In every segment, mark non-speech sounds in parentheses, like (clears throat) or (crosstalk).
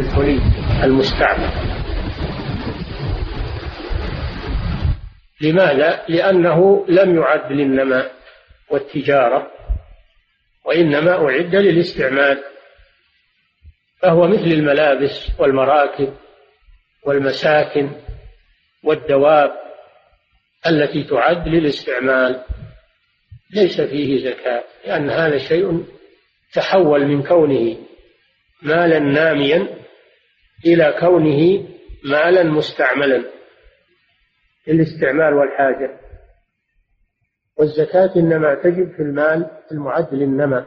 الحلي المستعمل لماذا؟ لأنه لم يعد للنماء والتجارة وإنما أعد للاستعمال فهو مثل الملابس والمراكب والمساكن والدواب التي تعد للاستعمال ليس فيه زكاة لأن هذا شيء تحول من كونه مالا ناميا إلى كونه مالا مستعملا للاستعمال والحاجة. والزكاة إنما تجب في المال المعد للنمى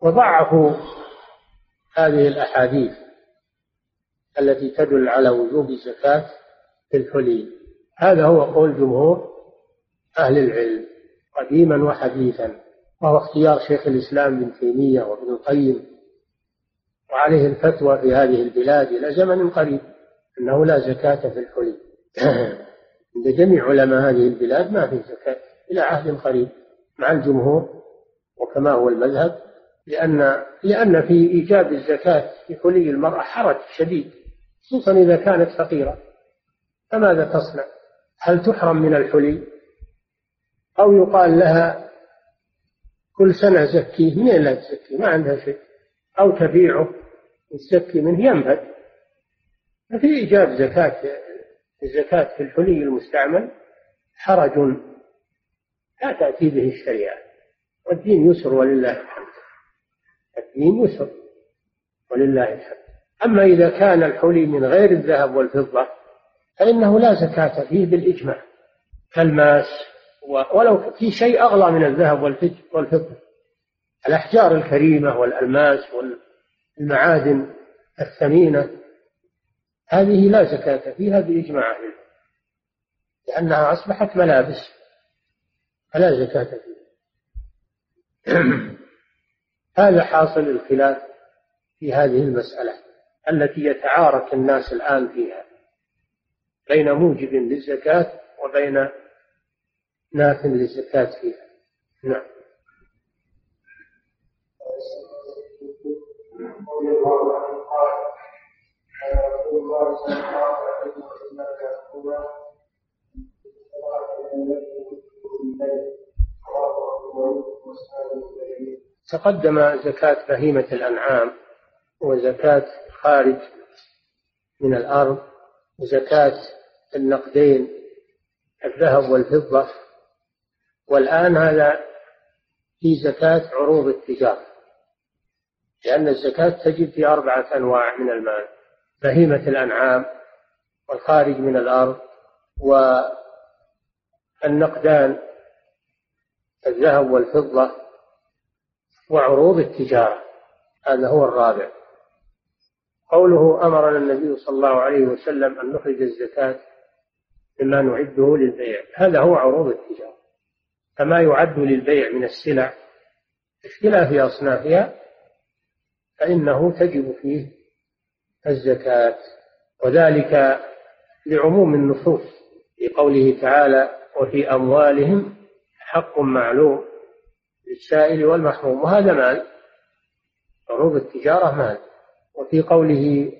وضعفوا هذه الأحاديث التي تدل على وجوب الزكاة في الحلي. هذا هو قول جمهور أهل العلم قديما وحديثا وهو اختيار شيخ الإسلام ابن تيمية وابن القيم. وعليه الفتوى في هذه البلاد إلى زمن قريب أنه لا زكاة في الحلي. (clears throat) عند جميع علماء هذه البلاد ما في زكاة إلى عهد قريب مع الجمهور وكما هو المذهب لأن لأن في إيجاب الزكاة في حلي المرأة حرج شديد خصوصا إذا كانت فقيرة. فماذا تصنع؟ هل تحرم من الحلي؟ أو يقال لها كل سنة زكيه منين لا تزكيه؟ ما عندها شيء. أو تبيعه. وتزكي منه ينبت ففي إيجاب زكاة الزكاة في الحلي المستعمل حرج لا تأتي به الشريعة. والدين يسر ولله الحمد. الدين يسر ولله الحمد. أما إذا كان الحلي من غير الذهب والفضة فإنه لا زكاة فيه بالإجماع. كالماس ولو في شيء أغلى من الذهب والفضة. الأحجار الكريمة والألماس والمعادن الثمينة هذه لا زكاة فيها بإجماع أهل لأنها أصبحت ملابس فلا زكاة فيها. (clears throat) هذا حاصل الخلاف في هذه المسألة التي يتعارك الناس الآن فيها بين موجب للزكاة وبين ناف للزكاة فيها. نعم. تقدم زكاة بهيمة الأنعام وزكاة خارج من الأرض وزكاة النقدين الذهب والفضة. والآن هذا في زكاة عروض التجارة. لأن الزكاة تجب في أربعة أنواع من المال بهيمة الأنعام والخارج من الأرض والنقدان الذهب والفضة وعروض التجارة هذا هو الرابع. قوله أمرنا النبي صلى الله عليه وسلم أن نخرج الزكاة مما نعده للبيع هذا هو عروض التجارة. كما يعد للبيع من السلع اختلاف أصنافها فإنه تجب فيه الزكاة وذلك لعموم النصوص في قوله تعالى وفي أموالهم حق معلوم للسائل والمحروم وهذا مال عروض التجارة مال. وفي قوله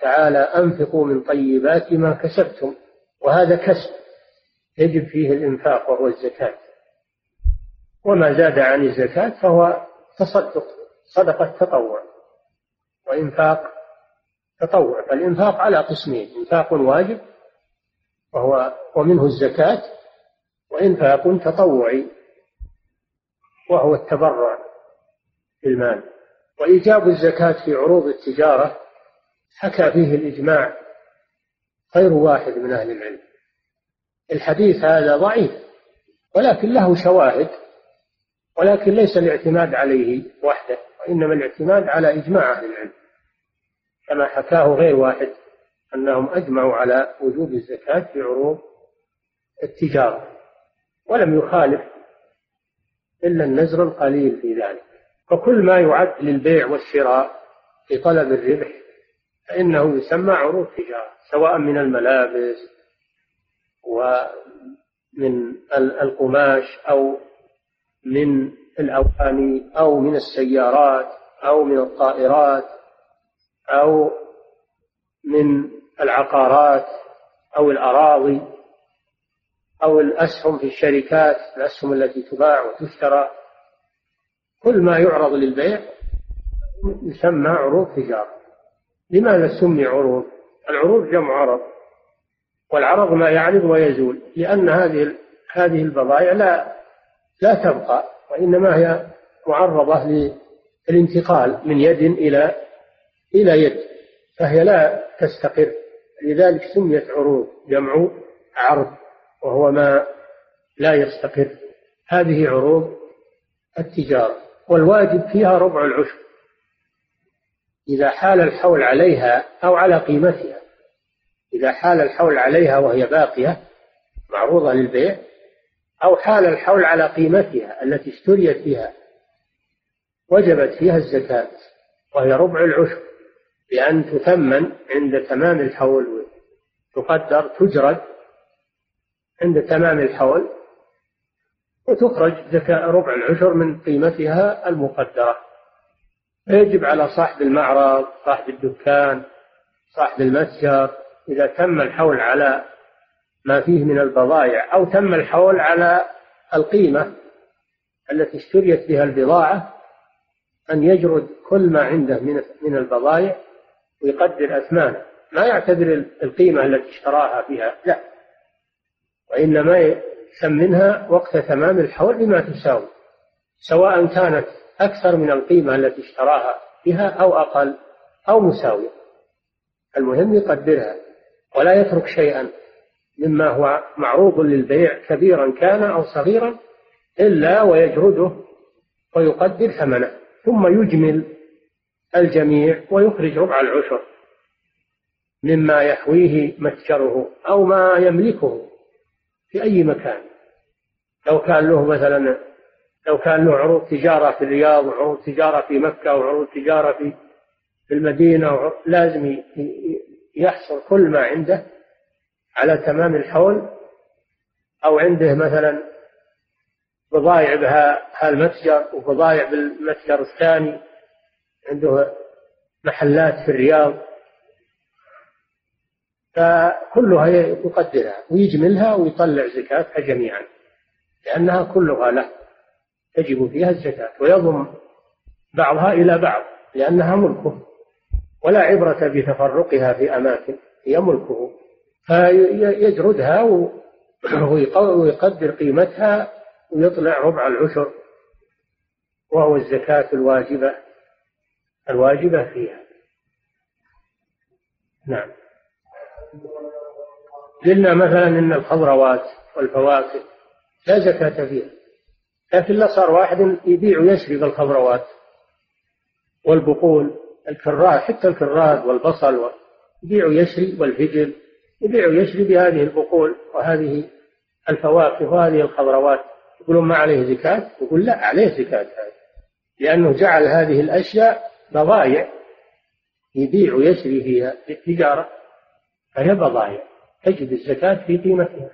تعالى أنفقوا من طيبات ما كسبتم. وهذا كسب يجب فيه الإنفاق وهو الزكاة. وما زاد عن الزكاة فهو تصدق صدقة تطوع. وإنفاق تطوع فالإنفاق على قسمين إنفاق واجب وهو ومنه الزكاة وإنفاق تطوعي وهو التبرع بالمال وإيجاب الزكاة في عروض التجارة حكى فيه الإجماع غير واحد من أهل العلم. الحديث هذا ضعيف ولكن له شواهد ولكن ليس الاعتماد عليه وحده وإنما الاعتماد على إجماع أهل العلم. كما حكاه غير واحد أنهم أجمعوا على وجوب الزكاة في عروض التجارة ولم يخالف إلا النزر القليل في ذلك. فكل ما يعد للبيع والشراء في طلب الربح فإنه يسمى عروض تجارة سواء من الملابس ومن القماش أو من الأواني أو من السيارات أو من الطائرات. أو من العقارات أو الأراضي أو الأسهم في الشركات الأسهم التي تباع وتشترى. كل ما يعرض للبيع يسمى عروض تجارة. لماذا سمي عروض؟ العروض جمع عرض والعرض ما يعرض ويزول لأن هذه هذه البضائع لا لا تبقى وإنما هي معرضة للانتقال من يد إلى إلى يد فهي لا تستقر. لذلك سميت عروض جمع عرض وهو ما لا يستقر. هذه عروض التجارة والواجب فيها ربع العشر. إذا حال الحول عليها أو على قيمتها. إذا حال الحول عليها وهي باقية معروضة للبيع أو حال الحول على قيمتها التي اشتريت بها وجبت فيها الزكاة وهي ربع العشر. بأن تثمن عند تمام الحول تقدر تجرد عند تمام الحول وتخرج زكاة ربع العشر من قيمتها المقدرة. فيجب على صاحب المعرض صاحب الدكان صاحب المتجر إذا تم الحول على ما فيه من البضائع أو تم الحول على القيمة التي اشتريت بها البضاعة أن يجرد كل ما عنده من من البضائع ويقدر أثمانه ما يعتبر القيمة التي اشتراها بها لا. وإنما يسمنها وقت تمام الحول بما تساوي. سواء كانت أكثر من القيمة التي اشتراها بها أو أقل أو مساوية. المهم يقدرها ولا يترك شيئا مما هو معروض للبيع كبيرا كان أو صغيرا إلا ويجرده ويقدر ثمنه ثم يجمل الجميع ويخرج ربع العشر مما يحويه متجره أو ما يملكه في أي مكان. لو كان له مثلا لو كان له عروض تجارة في الرياض وعروض تجارة في مكة وعروض تجارة في في المدينة لازم يحصل كل ما عنده على تمام الحول أو عنده مثلا بضائع بها هالمتجر وبضائع بالمتجر الثاني. عنده محلات في الرياض. فكلها يقدرها ويجملها ويطلع زكاتها جميعا لأنها كلها له تجب فيها الزكاة ويضم بعضها إلى بعض لأنها ملكه ولا عبرة بتفرقها في أماكن هي ملكه. فيجردها ويقدر قيمتها ويطلع ربع العشر وهو الزكاة الواجبة. الواجبة فيها. نعم. قلنا مثلا إن الخضروات والفواكه لا زكاة فيها لكن لا صار واحد يبيع ويشري بالخضروات والبقول الكراد حتى الكراد والبصل يبيع ويشري والفجل يبيع ويشري بهذه البقول وهذه الفواكه وهذه الخضروات يقولون ما عليه زكاة؟ يقول لا عليه زكاة هذه لأنه جعل هذه الأشياء بضائع يبيع ويشري فيها للتجارة فهي بضائع تجد الزكاة في قيمتها.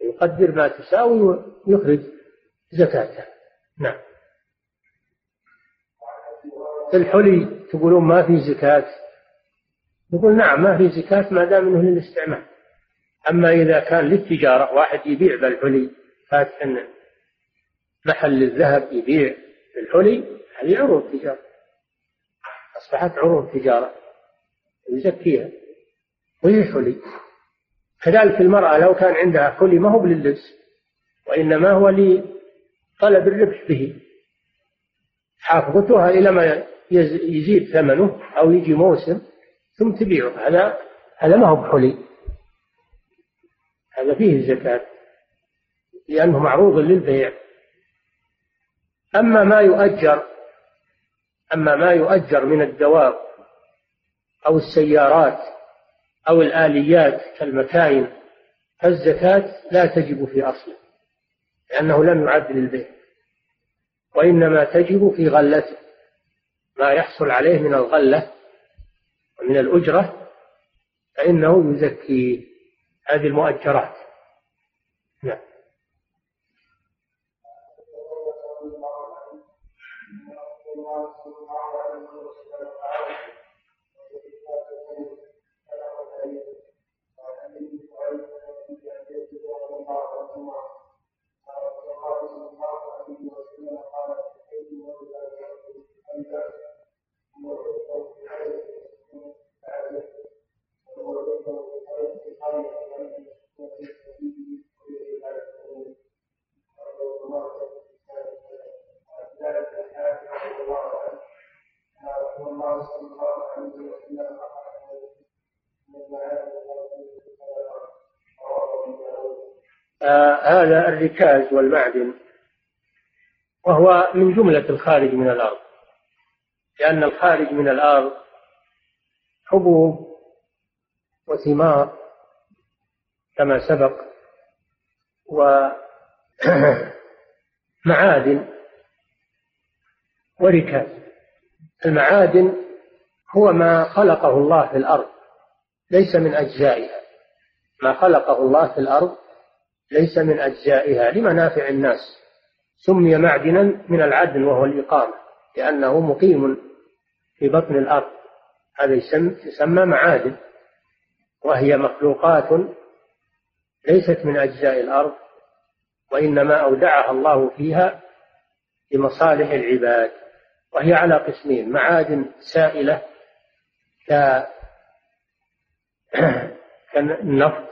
يقدر ما تساوي ويخرج زكاتها. نعم. الحلي تقولون ما في زكاة. نقول نعم ما في زكاة ما دام إنه للاستعمال. أما إذا كان للتجارة واحد يبيع بالحلي فاتح محل الذهب يبيع بالحلي هذه عروض تجارة. أصبحت عروض تجارة. يزكيها. وهي حلي كذلك المرأة لو كان عندها حلي ما هو للبس وإنما هو لطلب الربح به. حافظتها إلى ما يزيد ثمنه أو يجي موسم ثم تبيعه. هذا هذا ما هو بحلي. هذا فيه الزكاة لأنه معروض للبيع. أما ما يؤجر أما ما يؤجر من الدواب أو السيارات أو الآليات كالمكاين فالزكاة لا تجب في أصله لأنه لم يعد للبيع وإنما تجب في غلته ما يحصل عليه من الغلة ومن الأجرة فإنه يزكي هذه المؤجرات. نعم. Thank you. الركاز والمعدن وهو من جملة الخارج من الأرض. لأن الخارج من الأرض حبوب وثمار كما سبق ومعادن (clears throat) وركاز. المعادن هو ما خلقه الله في الأرض ليس من أجزائها. ما خلقه الله في الأرض ليس من أجزائها لمنافع الناس. سمي معدنا من العدن وهو الإقامة لأنه مقيم في بطن الأرض. هذا يسمى معادن وهي مخلوقات ليست من أجزاء الأرض وإنما أودعها الله فيها لمصالح العباد. وهي على قسمين معادن سائلة (clears throat) كالنفط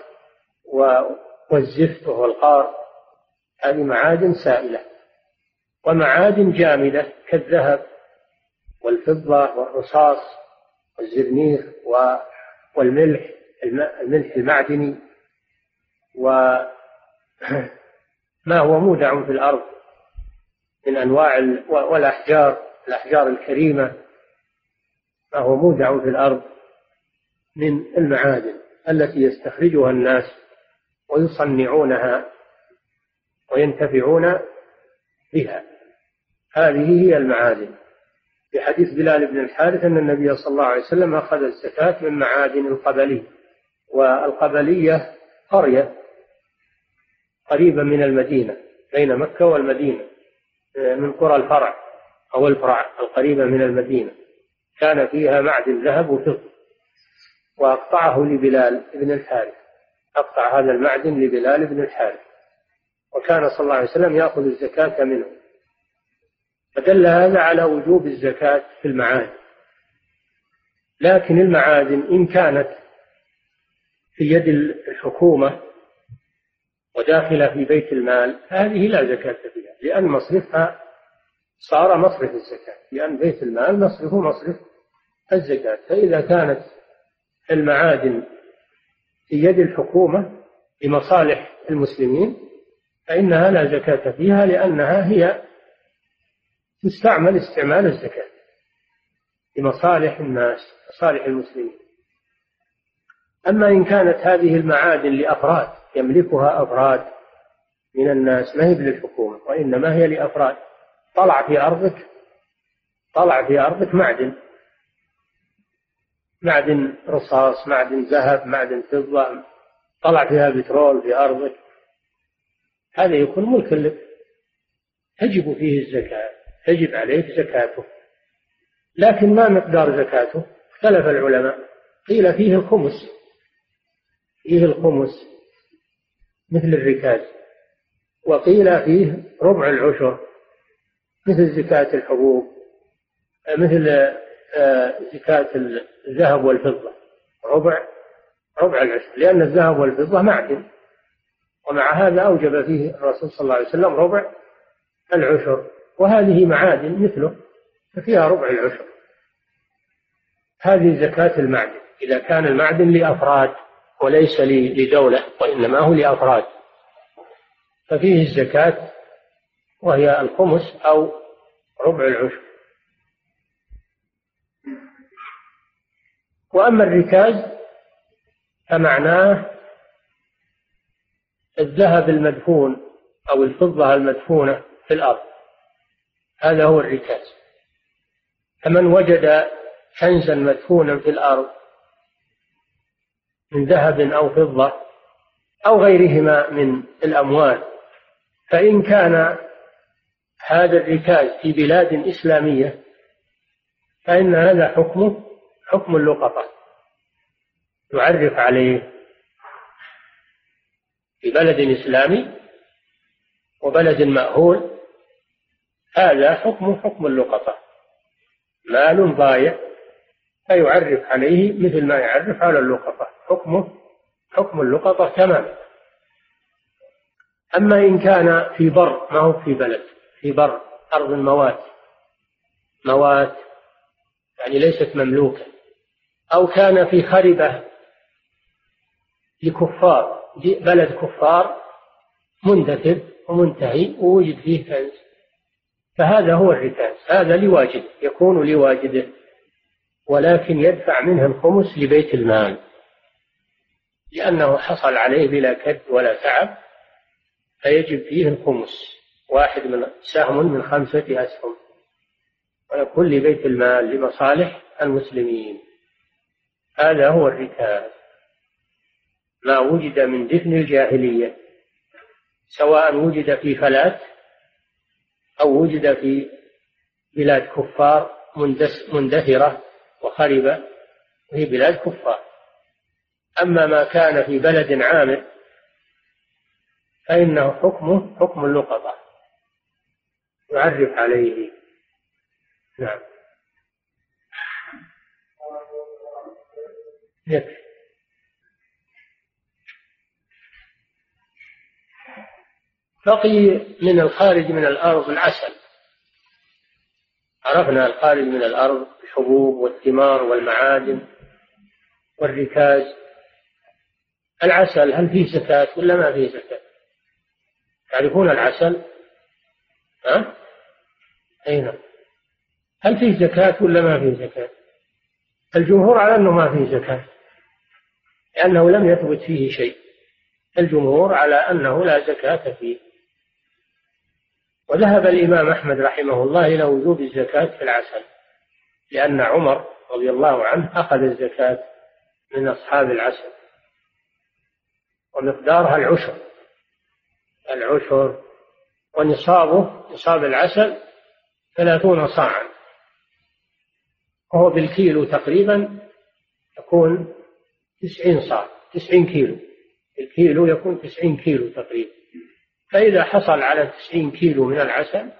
والزفت وهو القار هذه معادن سائلة. ومعادن جامدة كالذهب والفضة والرصاص والزرنيخ والملح الملح المعدني وما (clears throat) هو مودع في الأرض من أنواع والأحجار الأحجار الكريمة. ما هو مودع في الأرض من المعادن التي يستخرجها الناس ويصنعونها وينتفعون بها. هذه هي المعادن. في حديث بلال بن الحارث أن النبي صلى الله عليه وسلم أخذ الزكاة من معادن القبلي والقبلية قرية قريبة من المدينة بين مكة والمدينة من قرى الفرع أو الفرع القريبة من المدينة. كان فيها معدن ذهب وفضة. وأقطعه لبلال بن الحارث. أقطع هذا المعدن لبلال بن الحارث. وكان صلى الله عليه وسلم يأخذ الزكاة منه. فدل هذا على وجوب الزكاة في المعادن. لكن المعادن إن كانت في يد الحكومة وداخلة في بيت المال هذه لا زكاة فيها لأن مصرفها صار مصرف الزكاة. لأن بيت المال مصرفه مصرف الزكاة. فإذا كانت المعادن في يد الحكومة لمصالح المسلمين فإنها لا زكاة فيها لأنها هي تستعمل استعمال الزكاة لمصالح الناس مصالح المسلمين. أما إن كانت هذه المعادن لأفراد يملكها أفراد من الناس ما هي للحكومة وإنما هي لأفراد. طلع في أرضك طلع في أرضك معدن. معدن رصاص معدن ذهب معدن فضة طلع فيها بترول في أرضك. هذا يكون ملكا لك. تجب فيه الزكاة تجب عليك زكاته. لكن ما مقدار زكاته؟ اختلف العلماء. قيل فيه الخمس. فيه الخمس مثل الركاز. وقيل فيه ربع العشر مثل زكاة الحبوب مثل زكاة الذهب والفضة. ربع ربع العشر لأن الذهب والفضة معدن. ومع هذا أوجب فيه الرسول صلى الله عليه وسلم ربع العشر. وهذه معادن مثله ففيها ربع العشر. هذه زكاة المعدن. إذا كان المعدن لأفراد وليس لدولة وإنما هو لأفراد. ففيه الزكاة وهي الخمس أو ربع العشر. وأما الركاز فمعناه الذهب المدفون أو الفضة المدفونة في الأرض. هذا هو الركاز. فمن وجد كنزا مدفونا في الأرض من ذهب أو فضة أو غيرهما من الأموال فإن كان هذا الركاز في بلاد إسلامية فإن هذا حكمه حكم اللقطة. يعرف عليه في بلد إسلامي وبلد مأهول. هذا حكم حكم اللقطة. مال ضايع فيعرف عليه مثل ما يعرف على اللقطة. حكمه حكم اللقطة تماما أما إن كان في بر ما هو في بلد في بر أرض موات موات يعني ليست مملوكة. أو كان في خربة لكفار بلد كفار مندثر ومنتهي ووجد فيه كنز فهذا هو الركاز هذا لواجد يكون لواجده ولكن يدفع منه الخمس لبيت المال. لأنه حصل عليه بلا كد ولا تعب فيجب فيه الخمس واحد من سهم من خمسة أسهم. ويكون لبيت المال لمصالح المسلمين. هذا هو الركاز ما وجد من دفن الجاهلية سواء وجد في فلات أو وجد في بلاد كفار مندثرة وخربة وهي بلاد كفار. أما ما كان في بلد عامر فإنه حكمه حكم اللقطة. يعرف عليه. نعم. يكفي بقي من الخارج من الأرض العسل عرفنا الخارج من الأرض الحبوب والثمار والمعادن والركاز العسل هل فيه زكاة ولا ما فيه زكاة؟ تعرفون العسل؟ ها؟ أي نعم هل فيه زكاة ولا ما فيه زكاة؟ الجمهور على أنه ما فيه زكاة لأنه لم يثبت فيه شيء. الجمهور على أنه لا زكاة فيه. وذهب الإمام أحمد رحمه الله إلى وجوب الزكاة في العسل لأن عمر رضي الله عنه أخذ الزكاة من أصحاب العسل. ومقدارها العشر. العشر ونصابه نصاب العسل ثلاثون صاعا. وهو بالكيلو تقريبا يكون تسعين صاع تسعين كيلو. الكيلو يكون تسعين كيلو تقريبا. فإذا حصل على تسعين كيلو من العسل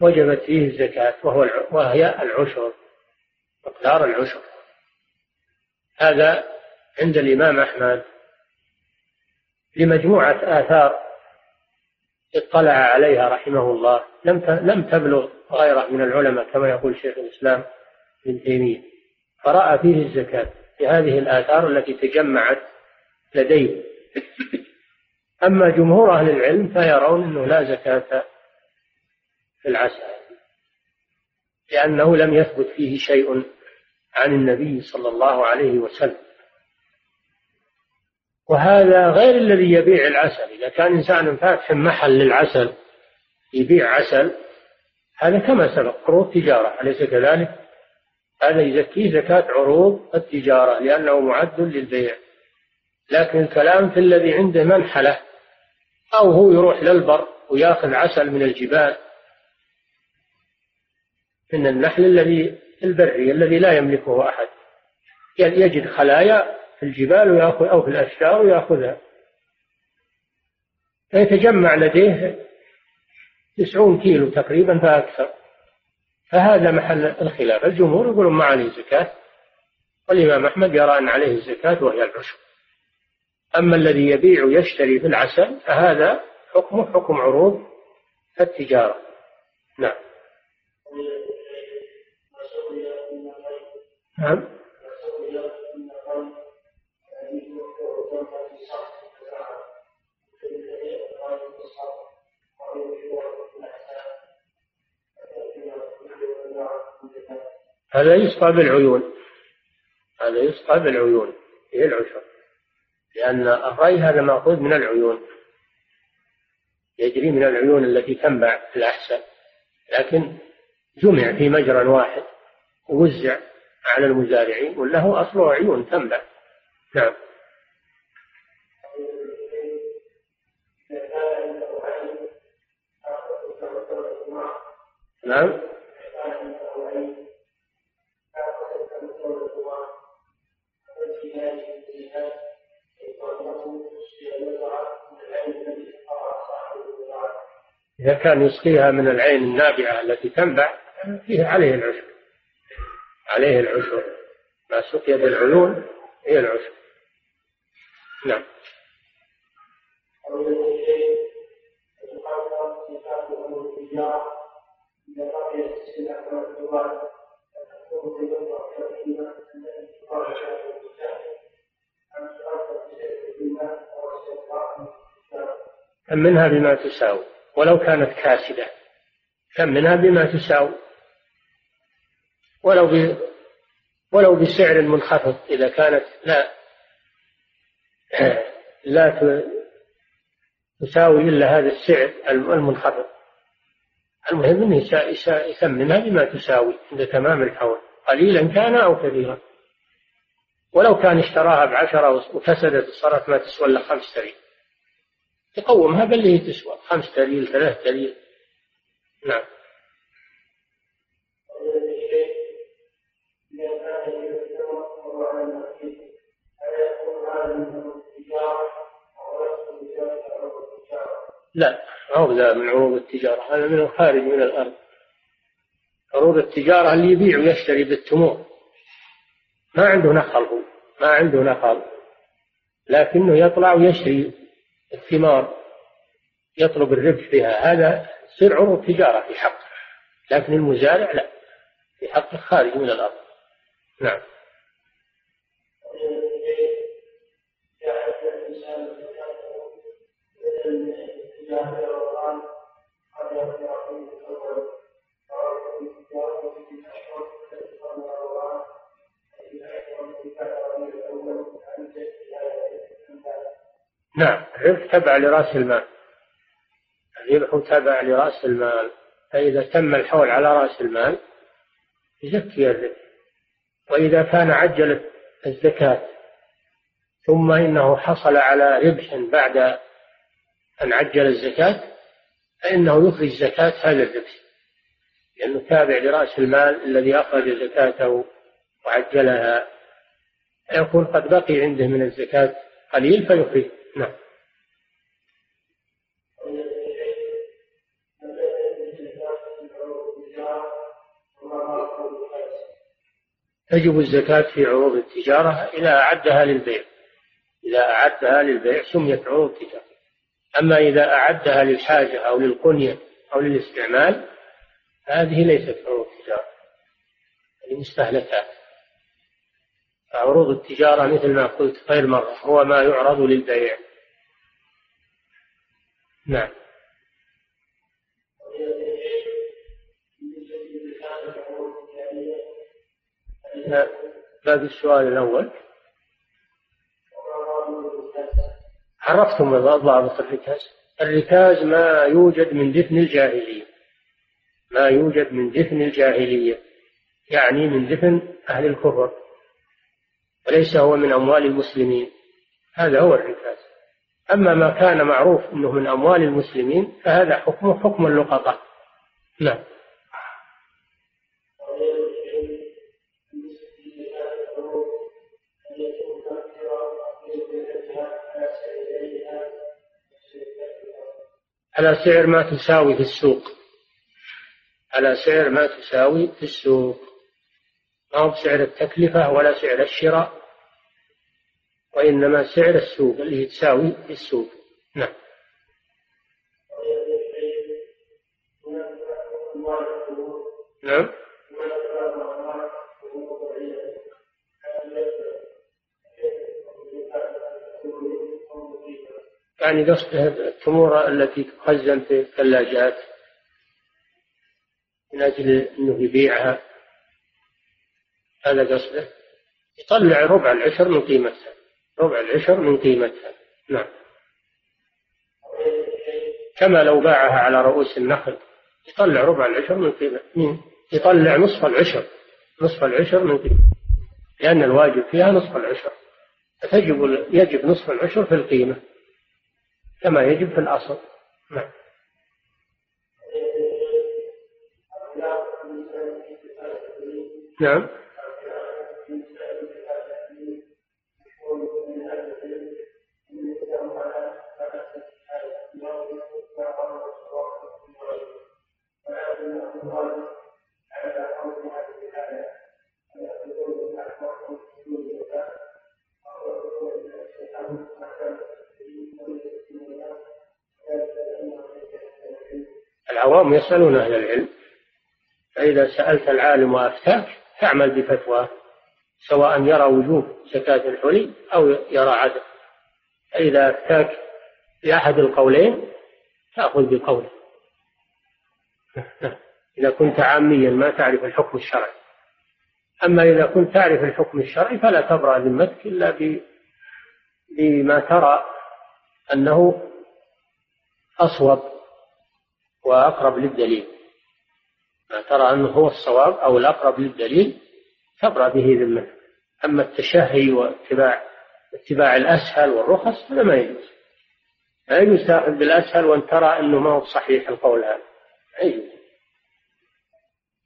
وجبت فيه الزكاة وهو وهي العشر مقدار العشر. هذا عند الإمام أحمد. لمجموعة آثار اطلع عليها رحمه الله. لم لم تبلغ غيره من العلماء كما يقول شيخ الإسلام ابن تيمية. فرأى فيه الزكاة. في هذه الآثار التي تجمعت لديه أما جمهور أهل العلم فيرون أنه لا زكاة في العسل لأنه لم يثبت فيه شيء عن النبي صلى الله عليه وسلم. وهذا غير الذي يبيع العسل. إذا كان إنسان فاتح محل للعسل يبيع عسل هذا كما سبق عروض تجارة أليس كذلك؟ هذا يزكيه زكاة عروض التجارة لأنه معد للبيع. لكن الكلام في الذي عنده منحلة أو هو يروح للبر ويأخذ عسل من الجبال من النحل الذي البري الذي لا يملكه أحد. يجد خلايا في الجبال ويأخذ أو في الأشجار ويأخذها. فيتجمع لديه تسعون كيلو تقريبا فأكثر. فهذا محل الخلاف. الجمهور يقولون ما عليه زكاة والإمام أحمد يرى أن عليه الزكاة وهي العشر أما الذي يبيع ويشتري في العسل فهذا حكمه حكم عروض التجارة. نعم. نعم. هذا يسقى بالعيون. هذا يسقى بالعيون. هي العشر؟ لأن الري هذا مأخوذ من العيون. يجري من العيون التي تنبع في الأحسن. لكن جمع في مجرى واحد ووزع على المزارعين وله أصله عيون تنبع. نعم. نعم. إذا كان يسقيها من العين النابعة التي تنبع فيه عليه العشر عليه العشر ما سقي بالعيون هي العشر نعم. you. كم منها بما تساوي؟ ولو كانت كاسدة. كم منها بما تساوي؟ ولو ب... ولو بسعر منخفض إذا كانت لا. (clears throat) لا تساوي إلا هذا السعر المنخفض. المهم أنه يثمنها بما تساوي؟ عند تمام الحول. قليلا كان أو كثيرا ولو كان اشتراها بعشرة وفسدت صارت ما تسوى إلا خمس تريل يقومها بل هي تسوى. خمس تريل ثلاث تريل نعم. لا ما من عروض التجارة؟ هذا من الخارج من الأرض. عروض التجارة اللي يبيع ويشتري بالتمور. ما عنده نخل هو ما عنده نخل. لكنه يطلع ويشتري الثمار يطلب الربح بها. هذا يصير عروض تجارة في حقه لكن المزارع لا في حقه خارج من الأرض. نعم. نعم. الربح تبع لرأس المال. الربح تبع لرأس المال. فإذا تم الحول على رأس المال يزكي الربح. وإذا كان عجل الزكاة ثم إنه حصل على ربح بعد أن عجل الزكاة فإنه يخرج زكاة هذا الربح. لأنه تابع لرأس المال الذي أخرج زكاته وعجلها. يكون قد بقي عنده من الزكاة قليل فيخرج. نعم. تجب الزكاة في عروض التجارة إذا أعدها للبيع. إذا أعدها للبيع سميت عروض تجارة أما إذا أعدها للحاجة أو للقنية أو للاستعمال هذه ليست عروض تجارة هذه مستهلكات. عروض التجارة مثل ما قلت غير مرة هو ما يعرض للبيع. نعم. باقي السؤال الأول. عرفتم ضابط الركاز؟ الركاز ما يوجد من دفن الجاهلية. ما يوجد من دفن الجاهلية. يعني من دفن أهل الكفر. وليس هو من أموال المسلمين. هذا هو الركاز أما ما كان معروف أنه من أموال المسلمين فهذا حكمه حكم اللقطة. نعم. على سعر ما تساوي في السوق. على سعر ما تساوي في السوق. ما هو بسعر التكلفة ولا سعر الشراء وإنما سعر السوق اللي تساوي السوق. نعم. نعم. يعني قصده التمور التي تخزن في الثلاجات من أجل أنه يبيعها. هذا قصده؟ يطلع ربع العشر من قيمتها. ربع العشر من قيمتها. نعم. كما لو باعها على رؤوس النخل يطلع ربع العشر من قيمة يطلع نصف العشر. نصف العشر من قيمة لأن الواجب فيها نصف العشر. فتجب يجب نصف العشر في القيمة. كما يجب في الأصل. نعم. نعم. العوام يسألون أهل العلم فإذا سألت العالم وأفتاك تعمل بفتواه سواء يرى وجوب زكاة الحلي أو يرى عدم. فإذا أفتاك بأحد القولين تأخذ بقوله. إذا كنت عاميا ما تعرف الحكم الشرعي. أما إذا كنت تعرف الحكم الشرعي فلا تبرأ ذمتك إلا بما ترى أنه أصوب وأقرب للدليل. ما ترى أنه هو الصواب أو الأقرب للدليل تبرأ به ذمتك أما التشهي واتباع اتباع الأسهل والرخص هذا ما يجوز. لا يجوز تأخذ بالأسهل وأن ترى أنه ما هو صحيح القول هذا. لا يجوز.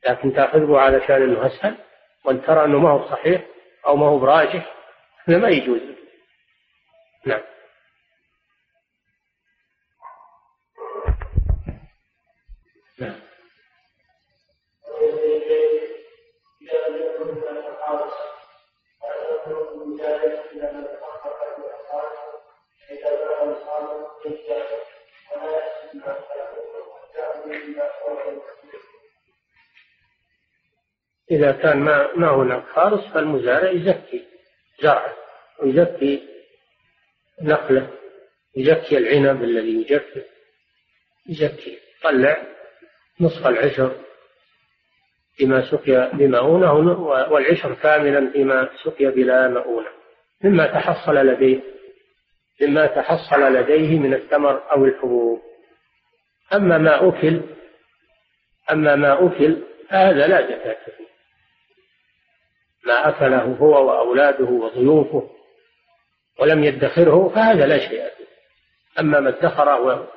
لكن تأخذه علشان أنه أسهل وأن ترى أنه ما هو صحيح أو ما هو براجح هذا ما يجوز. نعم. إذا كان ما ما هناك خالص فالمزارع يزكي زرعة ويزكي نخلة يزكي العنب الذي يجفف يزكي طلع نصف العشر فيما سقي بمؤونة والعشر كاملا فيما سقي بلا مؤونة مما تحصل لديه مما تحصل لديه من الثمر أو الحبوب. أما ما أكل أما ما أكل هذا لا زكاة فيه. ما أكله هو وأولاده وضيوفه ولم يدخره فهذا لا شيء فيه. أما ما ادخره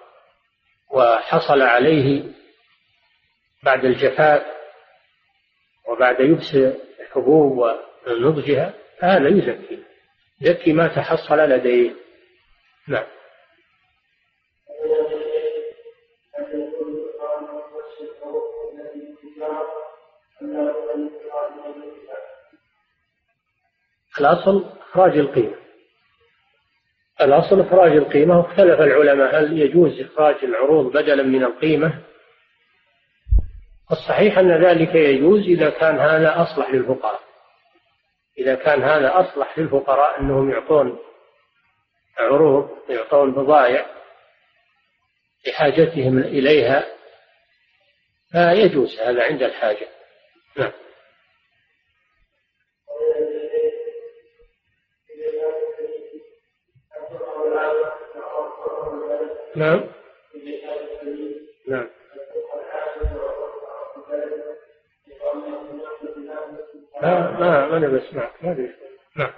وحصل عليه بعد الجفاف وبعد يبس الحبوب ونضجها فهذا يزكي. يزكي ما تحصل لديه. نعم. الأصل إخراج القيمة. الأصل إخراج القيمة واختلف العلماء هل يجوز إخراج العروض بدلا من القيمة؟ الصحيح أن ذلك يجوز إذا كان هذا أصلح للفقراء. إذا كان هذا أصلح للفقراء أنهم يعطون عروض يعطون بضائع لحاجتهم إليها فيجوز هذا عند الحاجة. نعم. نعم. نعم. لا ما ما أنا بسمعك ما ادري نعم.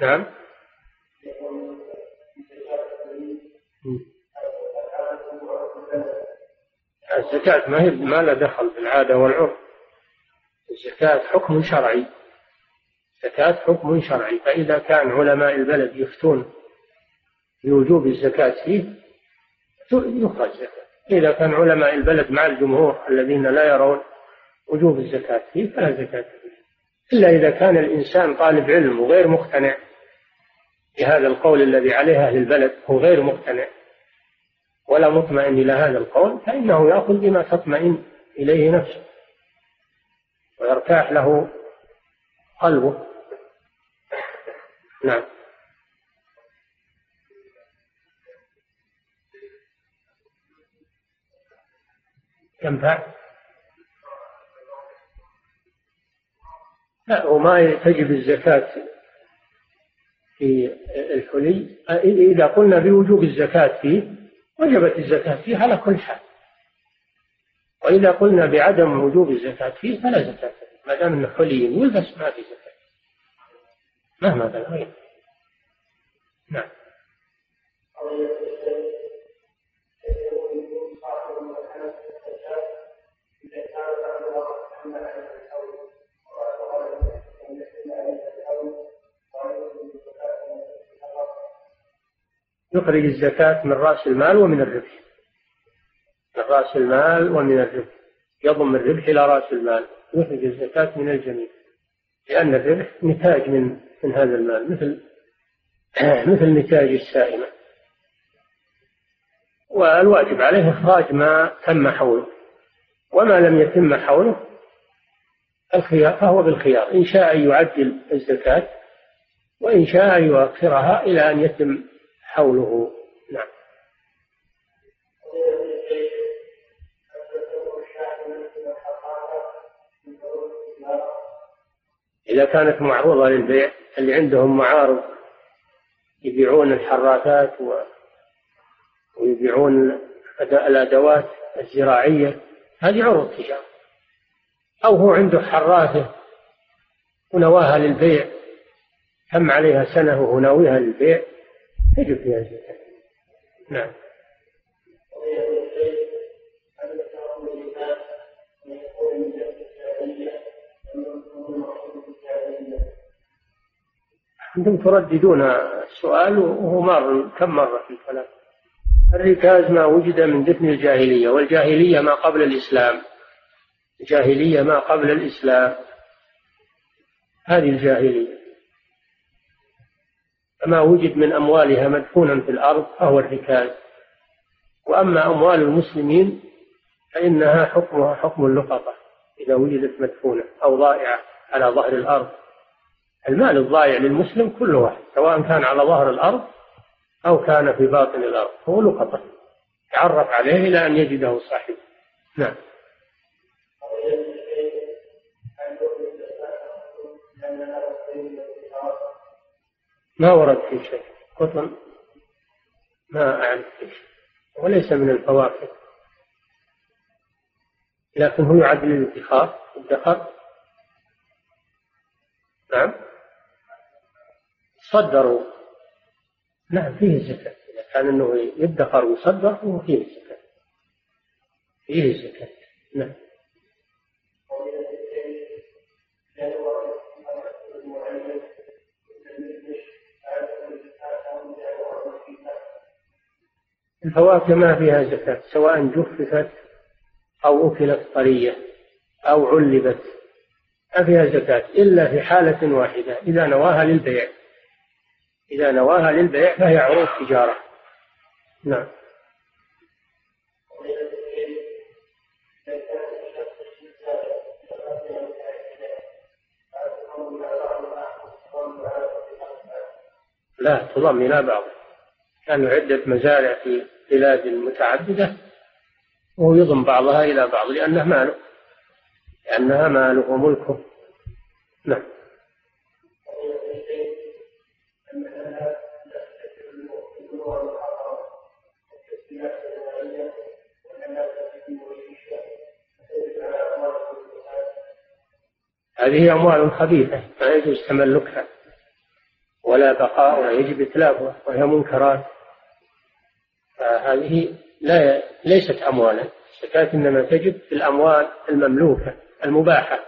نعم الزكاة ما هي ما لها دخل بالعادة والعرف. الزكاة حكم شرعي. الزكاة حكم شرعي. فإذا كان علماء البلد يفتون بوجوب الزكاة فيه يخرج زكاة. إذا كان علماء البلد مع الجمهور الذين لا يرون وجوب الزكاة فيه فلا زكاة فيه. إلا إذا كان الإنسان طالب علم وغير مقتنع بهذا القول الذي عليه أهل البلد هو غير مقتنع. ولا مطمئن إلى هذا القول فإنه يأخذ بما تطمئن إليه نفسه ويرتاح له قلبه. نعم. ينفع لا وما تجب الزكاة في الحلي. إذا قلنا بوجوب الزكاة فيه وجبت الزكاة فيه على كل حال. وإذا قلنا بعدم وجوب الزكاة فيه فلا زكاة فيه. ما دام إنه حلي يلبس ما في زكاة. مهما كان. يخرج الزكاة من رأس المال ومن الربح. من رأس المال ومن الربح. يضم الربح إلى رأس المال. يخرج الزكاة من الجميع. لأن الربح نتاج من من هذا المال. مثل (clears throat) مثل نتاج السائمة. والواجب عليه إخراج ما تم حوله. وما لم يتم حوله الخيار فهو بالخيار. إن شاء أن يعجل الزكاة وإن شاء يؤخرها إلى أن يتم حوله. نعم. إذا كانت معروضة للبيع اللي عندهم معارض يبيعون الحراثات و... ويبيعون الأدوات الزراعية. هذه عروض تجارة. أو هو عنده حراثة ونواها للبيع تم عليها سنة وهو ناويها للبيع؟ تجب فيها الزكاة نعم. أنتم ترددون السؤال وهو مر كم مرة في الكلام الركاز ما وجد من دفن الجاهلية والجاهلية ما قبل الإسلام. الجاهلية ما قبل الإسلام. هذه الجاهلية. فما وجد من أموالها مدفونا في الأرض فهو الركاز وأما أموال المسلمين فإنها حكمها حكم اللقطة إذا وجدت مدفونة أو ضائعة على ظهر الأرض. المال الضائع للمسلم كل واحد سواء كان على ظهر الأرض أو كان في باطن الأرض هو لقطة. يعرف عليه إلى أن يجده صاحبه. نعم. ما ورد في شيء. قطن ما أعرف في شيء. وليس من الفواكه. لكن هو يعد للادخار الدخر نعم. صدروا. نعم فيه زكاة. إذا كان أنه يدخر ويصدر فهو فيه زكاة. فيه زكاة. نعم. الفواكه ما فيها زكاة سواء جففت أو أكلت طرية أو علبت ما فيها زكاة إلا في حالة واحدة إذا نواها للبيع. إذا نواها للبيع فهي عروض تجارة. نعم. لا تضم إلى بعض. كانوا عدة مزارع في بلاد متعددة وهو يضم بعضها إلى بعض لأنه ماله لأنها ماله وملكه. نعم. هذه أموال خبيثة ما يجوز تملكها ولا بقاؤها يجب إتلافها وهي منكرات. فهذه لا ليست أموالا. الزكاة إنما تجب في الأموال المملوكة المباحة.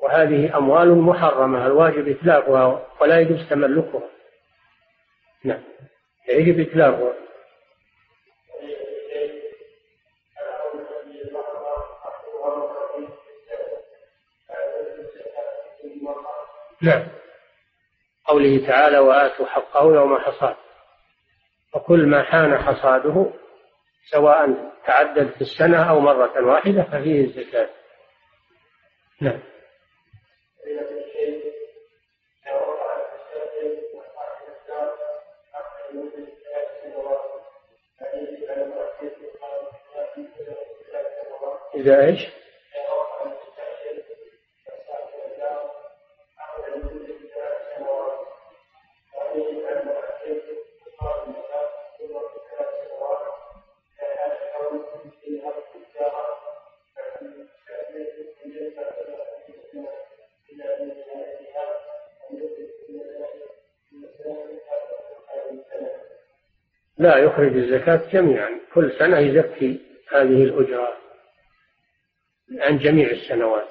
وهذه أموال محرمة الواجب إتلافها ولا يجوز تملكها. نعم. يجب إتلافها نعم. قوله تعالى وآتوا حقه يوم حصاد وكل ما حان حصاده سواء تعدد في السنة أو مرة واحدة ففيه الزكاة نعم إذا إيش؟ يخرج الزكاة جميعا. كل سنة يزكي هذه الأجرة عن جميع السنوات.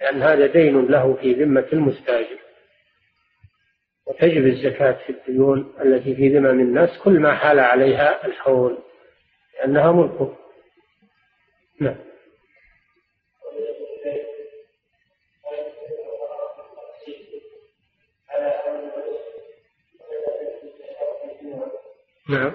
لأن هذا دين له في ذمة المستاجر. وتجب الزكاة في الديون التي في ذمم الناس كل ما حال عليها الحول لأنها ملكه. نعم. نعم.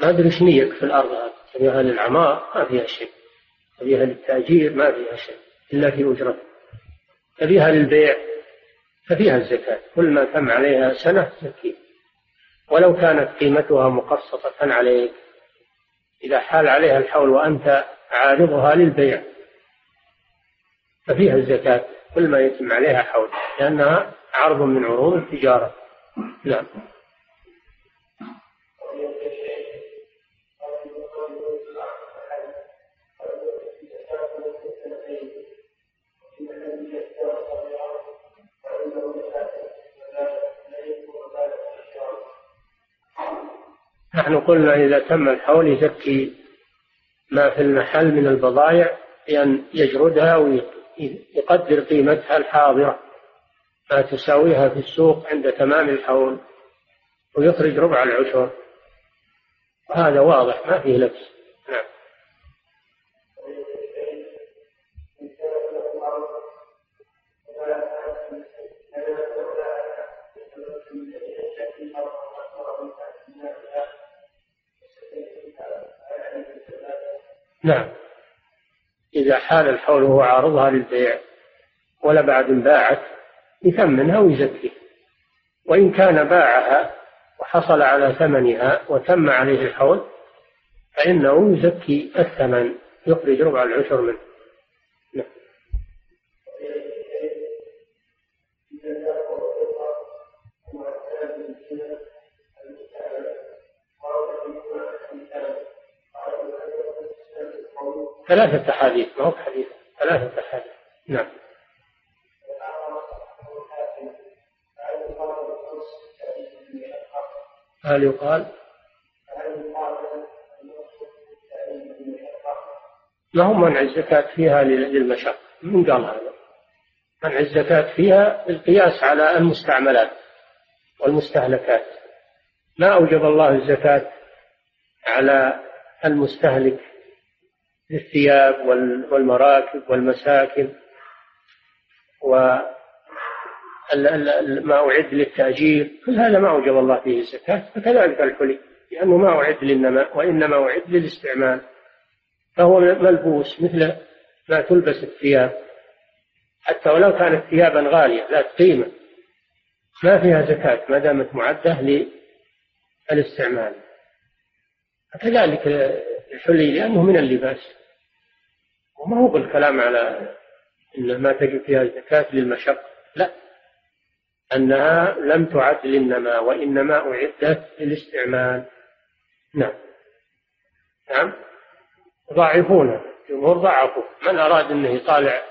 ما أدري إيش نيك في الأرض هذه. للعمار ما فيها شيء. تبيها للتأجير ما فيها شيء. إلا في اجرته تبيها للبيع ففيها الزكاة. كل ما تم عليها سنة زكية ولو كانت قيمتها مقسطة عليك إذا حال عليها الحول وأنت عارضها للبيع ففيها الزكاة. كل ما يتم عليها حول لأنها عرض من عروض التجارة. نعم. نحن قلنا إذا تم الحول يزكي ما في المحل من البضائع بأن يجردها ويقدر قيمتها الحاضرة ما تساويها في السوق عند تمام الحول ويخرج ربع العشر. وهذا واضح ما فيه لبس. نعم. نعم. إذا حال الحول وهو عارضها للبيع ولا بعد باعت يثمنها ويزكي. وإن كان باعها وحصل على ثمنها وتم عليه الحول فإنه يزكي الثمن يخرج ربع العشر منه. ثلاثة أحاديث ما هو حديث ثلاثة أحاديث. نعم. هل يقال؟ ما هو منع الزكاة فيها للمشقة؟ من قال هذا؟ منع الزكاة فيها القياس على المستعملات والمستهلكات. ما أوجب الله الزكاة على المستهلك للثياب والمراكب والمساكن و ما أعد للتأجير كل هذا ما أوجب الله فيه الزكاة فكذلك الحلي لأنه ما أعد للنماء وإنما أعد للاستعمال فهو ملبوس مثل ما تلبس الثياب حتى ولو كانت ثيابا غالية ذات قيمة ما فيها زكاة ما دامت معدة للاستعمال. كذلك الحلي لأنه من اللباس. وما هو بالكلام على أن ما تجب فيها الزكاة للمشقة. لا. أنها لم تعد للنماء وإنما أعدت للاستعمال. نعم. نعم. ضعفونها الجمهور ضعفوا. من أراد أنه يطالع